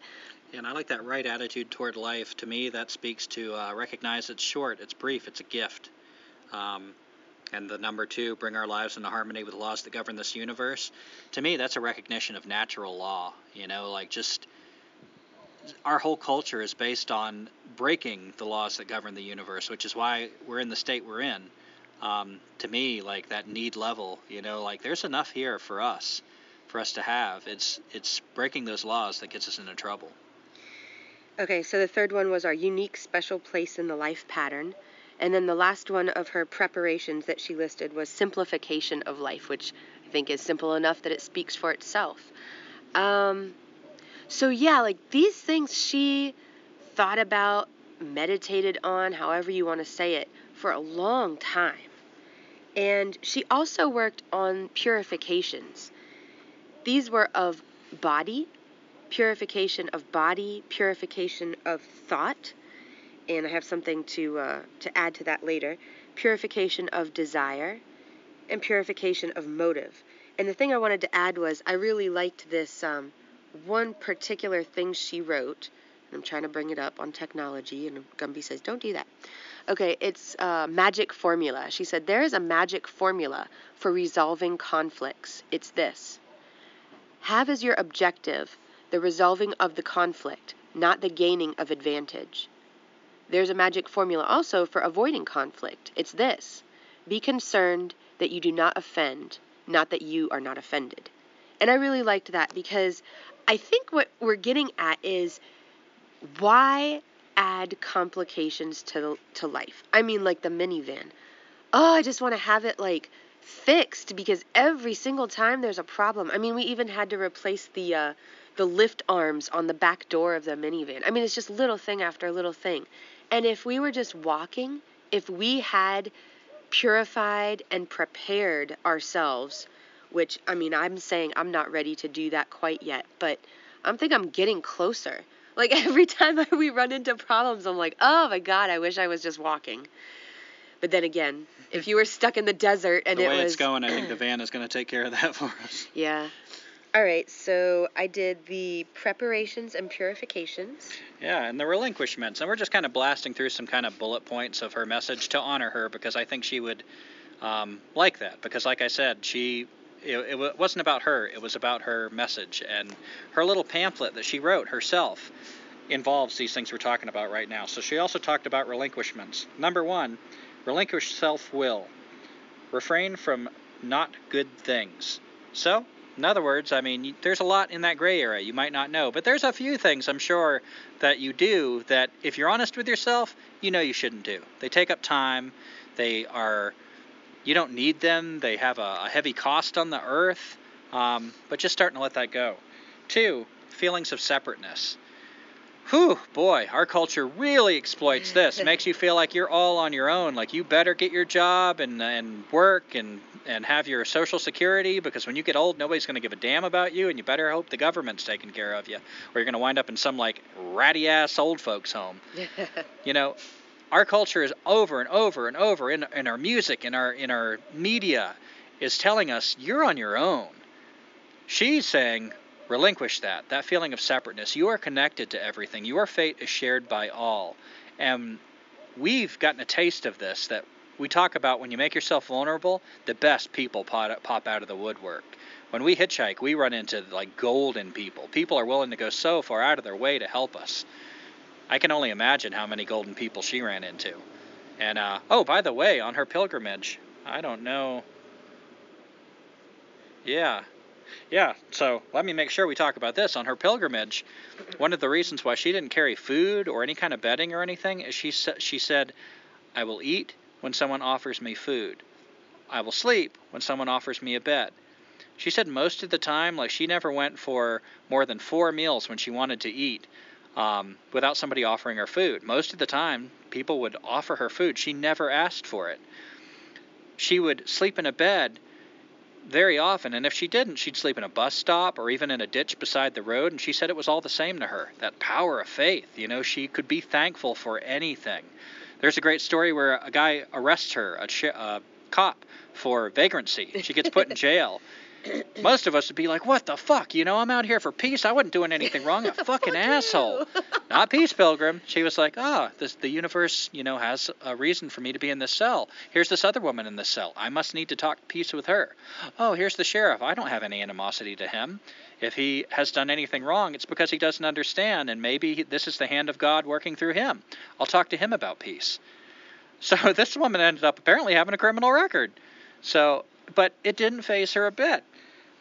And I like that right attitude toward life. To me, that speaks to uh, recognize it's short, it's brief, it's a gift. Um, and the number two, bring our lives into harmony with the laws that govern this universe. To me, that's a recognition of natural law. You know, like just our whole culture is based on breaking the laws that govern the universe, which is why we're in the state we're in. Um, to me, like that need level, you know, like there's enough here for us, for us to have. It's it's breaking those laws that gets us into trouble. Okay, so the third one was our unique special place in the life pattern. And then the last one of her preparations that she listed was simplification of life, which I think is simple enough that it speaks for itself. Um, so, yeah, like these things she thought about, meditated on, however you want to say it, for a long time. And she also worked on purifications. These were of body, purification of body, purification of thought, and I have something to uh, to add to that later. Purification of desire, and purification of motive. And the thing I wanted to add was I really liked this um, one particular thing she wrote. And I'm trying to bring it up on technology, and Gumby says, "Don't do that." Okay, it's uh, magic formula. She said there is a magic formula for resolving conflicts. It's this: have as your objective the resolving of the conflict, not the gaining of advantage. There's a magic formula also for avoiding conflict. It's this be concerned that you do not offend, not that you are not offended. And I really liked that because I think what we're getting at is why add complications to to life? I mean like the minivan. Oh, I just want to have it like fixed because every single time there's a problem. I mean, we even had to replace the uh, the lift arms on the back door of the minivan. I mean, it's just little thing after little thing. And if we were just walking, if we had purified and prepared ourselves, which I mean, I'm saying I'm not ready to do that quite yet, but I'm think I'm getting closer. Like every time we run into problems, I'm like, oh my god, I wish I was just walking. But then again, if you were stuck in the desert and the it way was it's going, I think the van is going to take care of that for us. yeah. All right, so I did the preparations and purifications. Yeah, and the relinquishments. And we're just kind of blasting through some kind of bullet points of her message to honor her because I think she would um, like that. Because, like I said, she. It, it wasn't about her, it was about her message. And her little pamphlet that she wrote herself involves these things we're talking about right now. So she also talked about relinquishments. Number one, relinquish self will. Refrain from not good things. So, in other words, I mean, there's a lot in that gray area you might not know, but there's a few things I'm sure that you do that, if you're honest with yourself, you know you shouldn't do. They take up time. They are, you don't need them. They have a, a heavy cost on the earth. Um, but just starting to let that go. Two, feelings of separateness. Whew, boy, our culture really exploits this. Makes you feel like you're all on your own. Like you better get your job and and work and and have your social security because when you get old, nobody's going to give a damn about you, and you better hope the government's taking care of you, or you're going to wind up in some like ratty ass old folks home. you know, our culture is over and over and over in in our music, in our in our media, is telling us you're on your own. She's saying relinquish that that feeling of separateness. You are connected to everything. Your fate is shared by all, and we've gotten a taste of this that we talk about when you make yourself vulnerable, the best people pop, out of the woodwork. When we hitchhike, we run into like golden people. People are willing to go so far out of their way to help us. I can only imagine how many golden people she ran into. And uh, oh, by the way, on her pilgrimage, I don't know. Yeah, yeah. So let me make sure we talk about this on her pilgrimage. One of the reasons why she didn't carry food or any kind of bedding or anything is she she said, "I will eat when someone offers me food. I will sleep when someone offers me a bed." She said most of the time, like she never went for more than four meals when she wanted to eat um, without somebody offering her food. Most of the time, people would offer her food. She never asked for it. She would sleep in a bed very often, and if she didn't, she'd sleep in a bus stop or even in a ditch beside the road, and she said it was all the same to her. That power of faith, you know, she could be thankful for anything. There's a great story where a guy arrests her, a, ch- a cop, for vagrancy. She gets put in jail. Most of us would be like, "What the fuck? You know, I'm out here for peace. I wasn't doing anything wrong. A fucking asshole." Not peace, pilgrim. She was like, "Ah, this, the universe, you know, has a reason for me to be in this cell. Here's this other woman in this cell. I must need to talk peace with her. Oh, here's the sheriff. I don't have any animosity to him. If he has done anything wrong, it's because he doesn't understand, and maybe he, this is the hand of God working through him. I'll talk to him about peace." So this woman ended up apparently having a criminal record. So, but it didn't phase her a bit.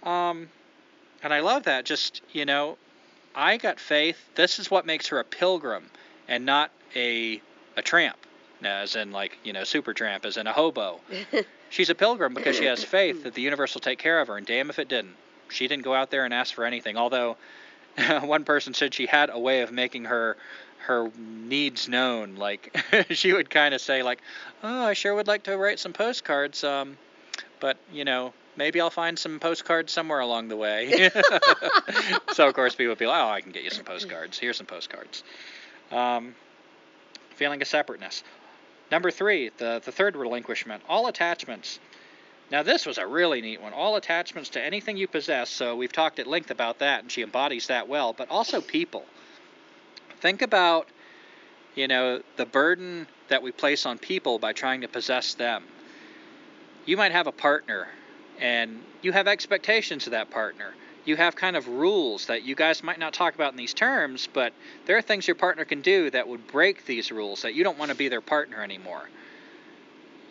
Um, and I love that. Just, you know, I got faith. This is what makes her a pilgrim and not a a tramp, as in like, you know, super tramp, as in a hobo. She's a pilgrim because she has faith that the universe will take care of her, and damn if it didn't. She didn't go out there and ask for anything. Although one person said she had a way of making her her needs known. Like she would kind of say like, "Oh, I sure would like to write some postcards. Um, but you know, maybe I'll find some postcards somewhere along the way. so of course people would be like, oh, I can get you some postcards. Here's some postcards. Um, feeling of separateness. Number three, the, the third relinquishment, all attachments. Now this was a really neat one. All attachments to anything you possess, so we've talked at length about that, and she embodies that well, but also people. Think about, you know, the burden that we place on people by trying to possess them. You might have a partner and you have expectations of that partner. You have kind of rules that you guys might not talk about in these terms, but there are things your partner can do that would break these rules that you don't want to be their partner anymore.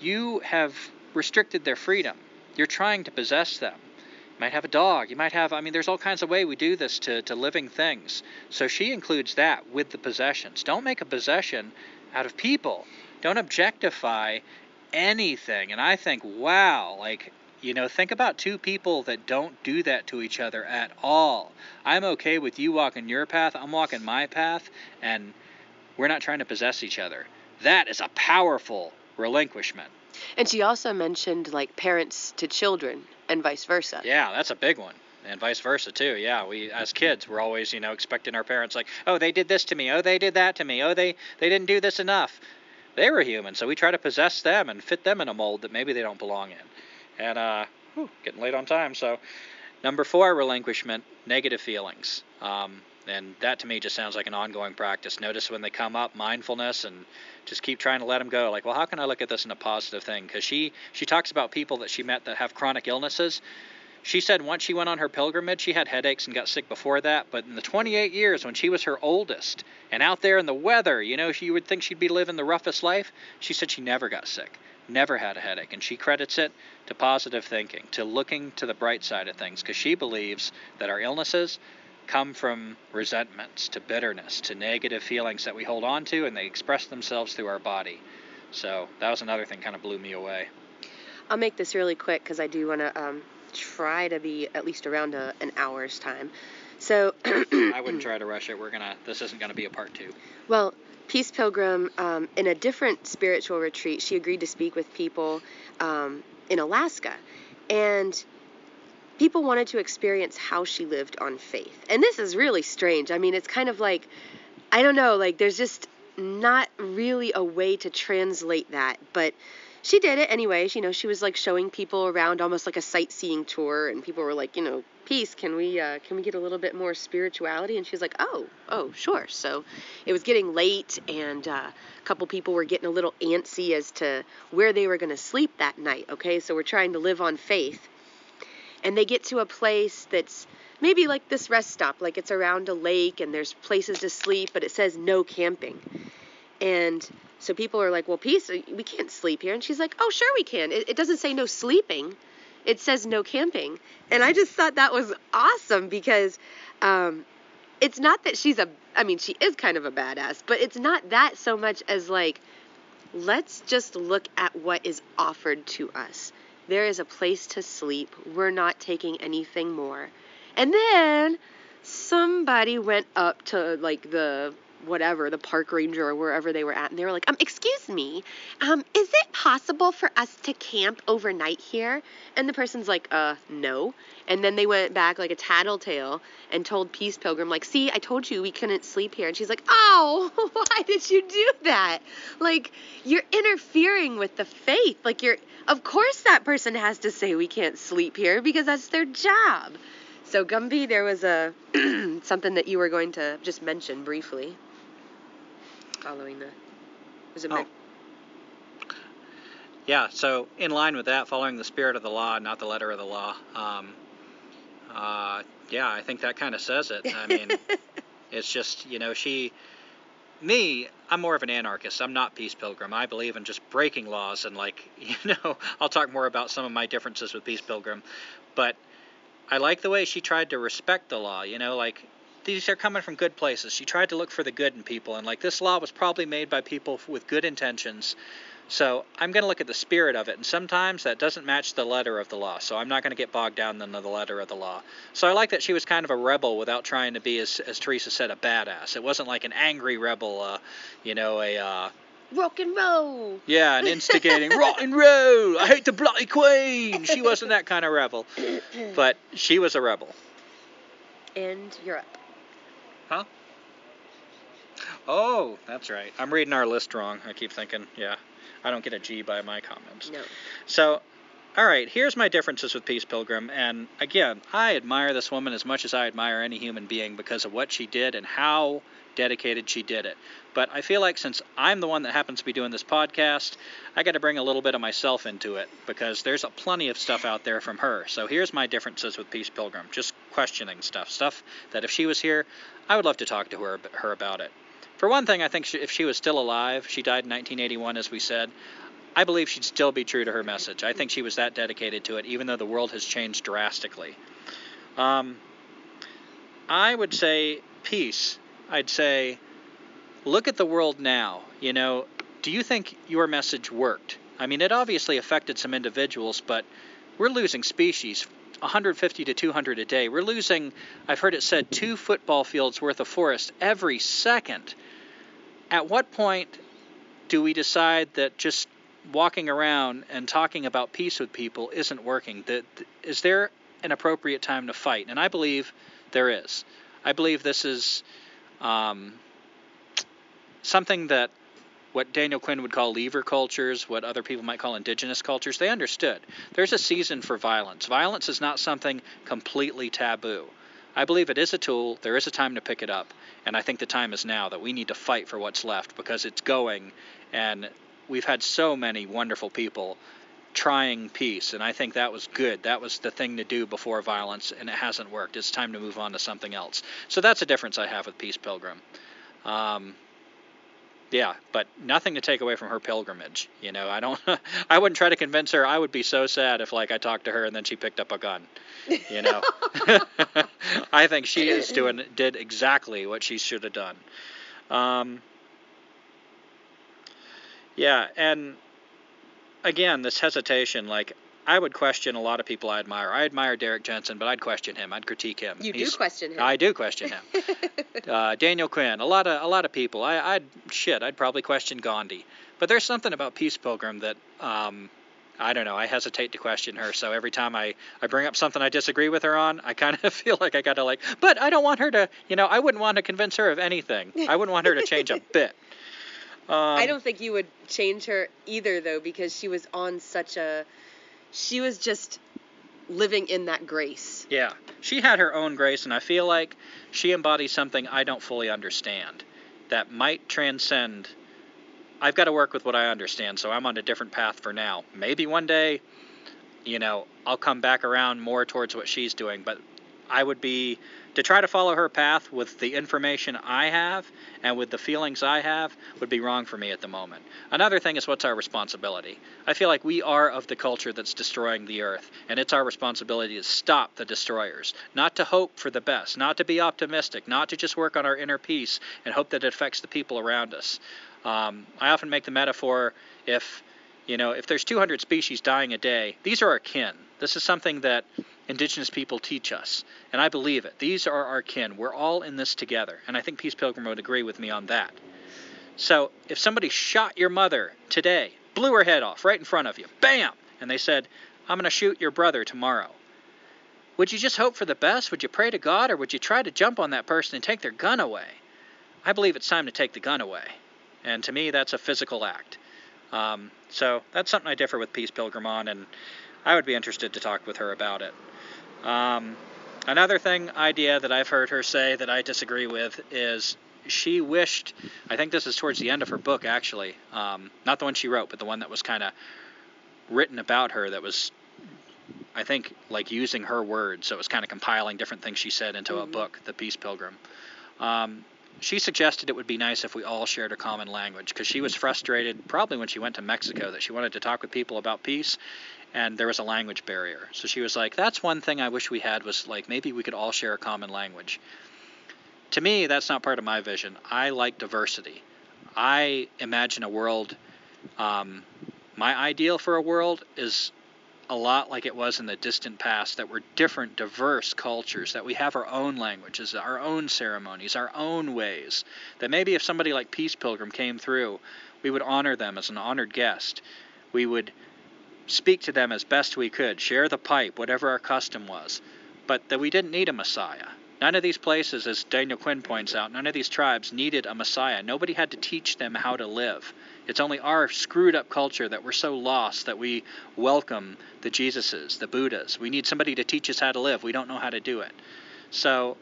You have restricted their freedom. You're trying to possess them. You might have a dog. You might have, I mean, there's all kinds of way we do this to, to living things. So she includes that with the possessions. Don't make a possession out of people. Don't objectify anything. And I think, wow, like you know, think about two people that don't do that to each other at all. I'm okay with you walking your path, I'm walking my path, and we're not trying to possess each other. That is a powerful relinquishment. And she also mentioned like parents to children and vice versa. Yeah, that's a big one. And vice versa too. Yeah, we as kids we're always, you know, expecting our parents like, "Oh, they did this to me. Oh, they did that to me. Oh, they they didn't do this enough." They were human, so we try to possess them and fit them in a mold that maybe they don't belong in. And uh, whew, getting late on time. So, number four, relinquishment, negative feelings. Um, and that to me just sounds like an ongoing practice. Notice when they come up, mindfulness, and just keep trying to let them go. Like, well, how can I look at this in a positive thing? Because she she talks about people that she met that have chronic illnesses. She said once she went on her pilgrimage, she had headaches and got sick before that. But in the 28 years when she was her oldest and out there in the weather, you know, she would think she'd be living the roughest life. She said she never got sick never had a headache. And she credits it to positive thinking, to looking to the bright side of things, because she believes that our illnesses come from resentments, to bitterness, to negative feelings that we hold on to, and they express themselves through our body. So that was another thing kind of blew me away. I'll make this really quick because I do want to um, try to be at least around a, an hour's time. So I wouldn't try to rush it. We're gonna. This isn't gonna be a part two. Well, Peace Pilgrim, um, in a different spiritual retreat, she agreed to speak with people um, in Alaska. And people wanted to experience how she lived on faith. And this is really strange. I mean, it's kind of like, I don't know, like there's just not really a way to translate that. But she did it anyway. You know, she was like showing people around almost like a sightseeing tour. And people were like, you know, peace can we uh, can we get a little bit more spirituality and she's like oh oh sure so it was getting late and uh, a couple people were getting a little antsy as to where they were going to sleep that night okay so we're trying to live on faith and they get to a place that's maybe like this rest stop like it's around a lake and there's places to sleep but it says no camping and so people are like well peace we can't sleep here and she's like oh sure we can it, it doesn't say no sleeping it says no camping. And I just thought that was awesome because um, it's not that she's a, I mean, she is kind of a badass, but it's not that so much as like, let's just look at what is offered to us. There is a place to sleep. We're not taking anything more. And then somebody went up to like the whatever, the park ranger or wherever they were at, and they were like, um, excuse me, um, is it possible for us to camp overnight here? And the person's like, uh, no. And then they went back like a tattletale and told Peace Pilgrim, like, see, I told you we couldn't sleep here. And she's like, oh, why did you do that? Like, you're interfering with the faith. Like, you're, of course that person has to say we can't sleep here because that's their job. So Gumby, there was a something that you were going to just mention briefly following the was it Oh. Yeah, so in line with that, following the spirit of the law, not the letter of the law. Um, uh, yeah, I think that kind of says it. I mean, it's just, you know, she, me, I'm more of an anarchist. I'm not Peace Pilgrim. I believe in just breaking laws and, like, you know, I'll talk more about some of my differences with Peace Pilgrim. But I like the way she tried to respect the law, you know, like, these are coming from good places. She tried to look for the good in people, and, like, this law was probably made by people with good intentions. So I'm going to look at the spirit of it, and sometimes that doesn't match the letter of the law. So I'm not going to get bogged down in the letter of the law. So I like that she was kind of a rebel without trying to be, as, as Teresa said, a badass. It wasn't like an angry rebel, uh, you know, a uh, rock and roll. yeah, an instigating rock and roll. I hate the bloody queen. She wasn't that kind of rebel, but she was a rebel. And Europe. Huh? Oh, that's right. I'm reading our list wrong. I keep thinking, yeah, I don't get a G by my comments. No. So, all right, here's my differences with Peace Pilgrim. And again, I admire this woman as much as I admire any human being because of what she did and how dedicated she did it. But I feel like since I'm the one that happens to be doing this podcast, I got to bring a little bit of myself into it because there's a plenty of stuff out there from her. So here's my differences with Peace Pilgrim, just questioning stuff, stuff that if she was here, I would love to talk to her her about it. For one thing, I think she, if she was still alive, she died in 1981, as we said. I believe she'd still be true to her message. I think she was that dedicated to it, even though the world has changed drastically. Um, I would say peace. I'd say look at the world now. You know, do you think your message worked? I mean, it obviously affected some individuals, but we're losing species 150 to 200 a day. We're losing, I've heard it said, two football fields worth of forest every second. At what point do we decide that just walking around and talking about peace with people isn't working? That is there an appropriate time to fight? And I believe there is. I believe this is um, something that what Daniel Quinn would call leaver cultures, what other people might call indigenous cultures, they understood. There's a season for violence. Violence is not something completely taboo. I believe it is a tool. There is a time to pick it up. And I think the time is now that we need to fight for what's left because it's going. And we've had so many wonderful people trying peace. And I think that was good. That was the thing to do before violence. And it hasn't worked. It's time to move on to something else. So that's a difference I have with Peace Pilgrim. Um, yeah, but nothing to take away from her pilgrimage. You know, I don't. I wouldn't try to convince her. I would be so sad if, like, I talked to her and then she picked up a gun. You know, I think she is doing did exactly what she should have done. Um, yeah, and again, this hesitation, like, I would question a lot of people I admire. I admire Derrick Jensen, but I'd question him. I'd critique him. You He's- do question him. I do question him. uh, Daniel Quinn, a lot of a lot of people. I, I'd shit. I'd probably question Gandhi. But there's something about Peace Pilgrim that um, I don't know. I hesitate to question her. So every time I, I bring up something I disagree with her on, I kind of feel like I got to like. But I don't want her to. You know, I wouldn't want to convince her of anything. I wouldn't want her to change a bit. Um, I don't think you would change her either, though, because she was on such a. She was just living in that grace. Yeah, she had her own grace, and I feel like she embodies something I don't fully understand that might transcend. I've got to work with what I understand, so I'm on a different path for now. Maybe one day, you know, I'll come back around more towards what she's doing, but I would be to try to follow her path with the information I have and with the feelings I have would be wrong for me at the moment. Another thing is what's our responsibility? I feel like we are of the culture that's destroying the earth, and it's our responsibility to stop the destroyers, not to hope for the best, not to be optimistic, not to just work on our inner peace and hope that it affects the people around us. Um, I often make the metaphor if you know, if there's 200 species dying a day, these are our kin. This is something that indigenous people teach us, and I believe it. These are our kin. We're all in this together, and I think Peace Pilgrim would agree with me on that. So, if somebody shot your mother today, blew her head off right in front of you, bam, and they said, "I'm going to shoot your brother tomorrow." Would you just hope for the best? Would you pray to God, or would you try to jump on that person and take their gun away? I believe it's time to take the gun away, and to me, that's a physical act. Um, so that's something I differ with Peace Pilgrim on, and I would be interested to talk with her about it. Um, another thing, idea that I've heard her say that I disagree with is she wished, I think this is towards the end of her book actually, um, not the one she wrote, but the one that was kind of written about her that was, I think, like using her words. So it was kind of compiling different things she said into a Mhm. book, The Peace Pilgrim. Um, she suggested it would be nice if we all shared a common language because she was frustrated probably when she went to Mexico that she wanted to talk with people about peace and there was a language barrier. So she was like, that's one thing I wish we had was like maybe we could all share a common language. To me, that's not part of my vision. I like diversity. I imagine a world, um, my ideal for a world is a lot like it was in the distant past that we're different diverse cultures that we have our own languages our own ceremonies our own ways that maybe if somebody like peace pilgrim came through we would honor them as an honored guest we would speak to them as best we could share the pipe whatever our custom was but that we didn't need a messiah none of these places as daniel quinn points out none of these tribes needed a messiah nobody had to teach them how to live it's only our screwed up culture that we're so lost that we welcome the Jesuses, the Buddhas. We need somebody to teach us how to live. We don't know how to do it. So,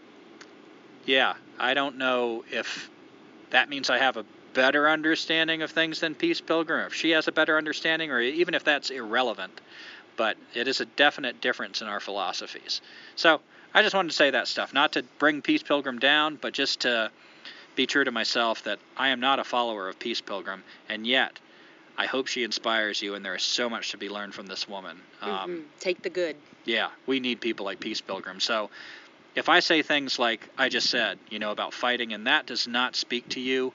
yeah, I don't know if that means I have a better understanding of things than Peace Pilgrim, if she has a better understanding, or even if that's irrelevant. But it is a definite difference in our philosophies. So, I just wanted to say that stuff, not to bring Peace Pilgrim down, but just to be true to myself that I am not a follower of Peace Pilgrim, and yet I hope she inspires you, and there is so much to be learned from this woman. Um, Mhm. Take the good. yeah, we need people like Peace Pilgrim. So if I say things like I just said, you know, about fighting, and that does not speak to you,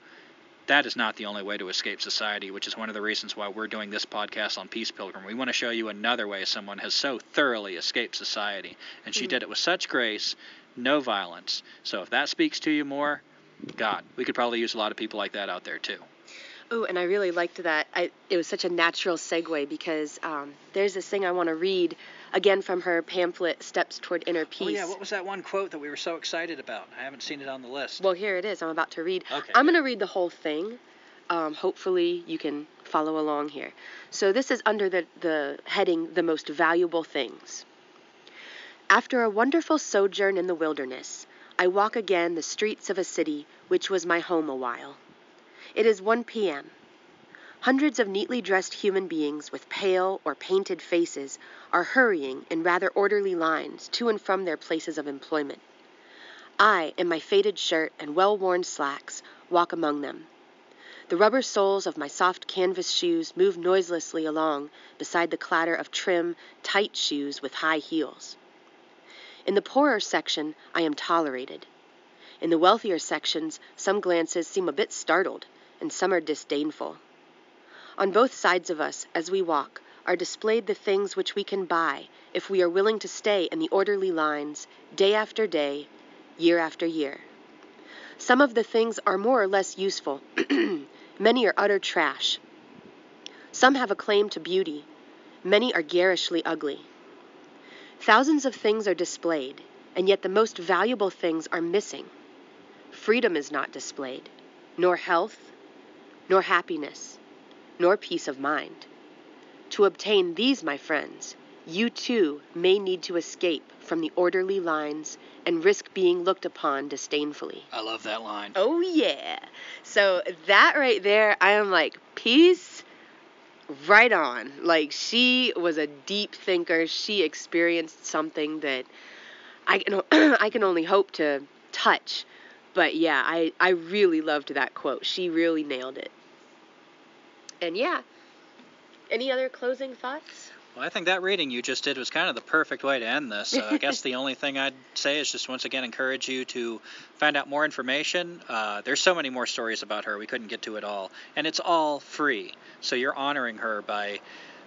that is not the only way to escape society, which is one of the reasons why we're doing this podcast on Peace Pilgrim. We want to show you another way someone has so thoroughly escaped society, and she Mhm. did it with such grace, no violence. So if that speaks to you more, God, we could probably use a lot of people like that out there too. Oh, and I really liked that. I, it was such a natural segue because um, there's this thing I want to read again from her pamphlet, Steps Toward Inner Peace. Oh yeah, what was that one quote that we were so excited about? I haven't seen it on the list. Well, here it is. I'm about to read. Okay, I'm going to read the whole thing. Um, hopefully, you can follow along here. So, this is under the, the heading The Most Valuable Things. After a wonderful sojourn in the wilderness, I walk again the streets of a city which was my home a while. It is 1 p.m. Hundreds of neatly dressed human beings with pale or painted faces are hurrying in rather orderly lines to and from their places of employment. I, in my faded shirt and well worn slacks, walk among them. The rubber soles of my soft canvas shoes move noiselessly along beside the clatter of trim, tight shoes with high heels. In the poorer section, I am tolerated. In the wealthier sections, some glances seem a bit startled, and some are disdainful. On both sides of us, as we walk, are displayed the things which we can buy if we are willing to stay in the orderly lines day after day, year after year. Some of the things are more or less useful. Many are utter trash. Some have a claim to beauty. Many are garishly ugly. Thousands of things are displayed, and yet the most valuable things are missing. Freedom is not displayed, nor health, nor happiness, nor peace of mind. To obtain these, my friends, you too may need to escape from the orderly lines and risk being looked upon disdainfully. I love that line. Oh, yeah. So, that right there, I am like, peace, right on. Like, she was a deep thinker. She experienced something that I can, I can only hope to touch. But yeah, I, I really loved that quote. She really nailed it. And yeah, any other closing thoughts? Well, I think that reading you just did was kind of the perfect way to end this. Uh, I guess the only thing I'd say is just once again encourage you to find out more information. Uh, there's so many more stories about her, we couldn't get to it all. And it's all free. So you're honoring her by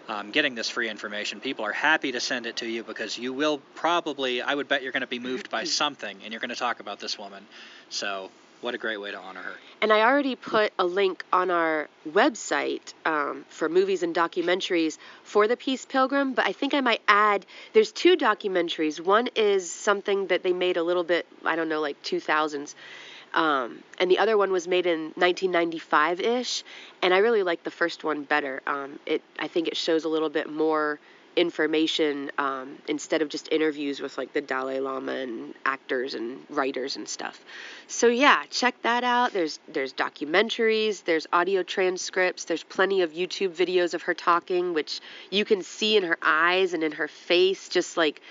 um, getting this free information. People are happy to send it to you because you will probably, I would bet you're going to be moved by something and you're going to talk about this woman. So what a great way to honor her. And I already put a link on our website um, for movies and documentaries for the Peace Pilgrim, but I think I might add there's two documentaries. One is something that they made a little bit, I don't know, like 2000s. Um, and the other one was made in 1995 ish, and I really like the first one better. Um, it I think it shows a little bit more information um, instead of just interviews with like the Dalai Lama and actors and writers and stuff. So yeah, check that out. There's there's documentaries, there's audio transcripts, there's plenty of YouTube videos of her talking, which you can see in her eyes and in her face, just like.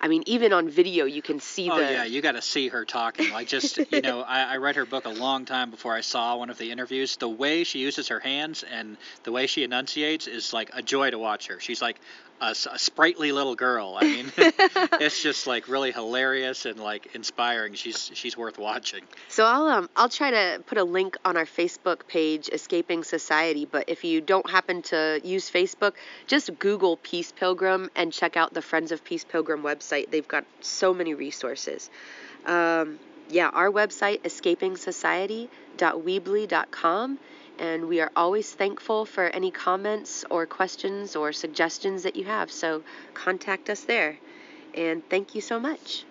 I mean, even on video, you can see oh, the. yeah, you got to see her talking. Like, just, you know, I, I read her book a long time before I saw one of the interviews. The way she uses her hands and the way she enunciates is like a joy to watch her. She's like a, a sprightly little girl. I mean, it's just like really hilarious and like inspiring. She's she's worth watching. So I'll um I'll try to put a link on our Facebook page, Escaping Society. But if you don't happen to use Facebook, just Google Peace Pilgrim and check out the Friends of Peace Pilgrim website. They've got so many resources. Um, yeah, our website escapingsociety.weebly.com and we are always thankful for any comments or questions or suggestions that you have. So contact us there. And thank you so much.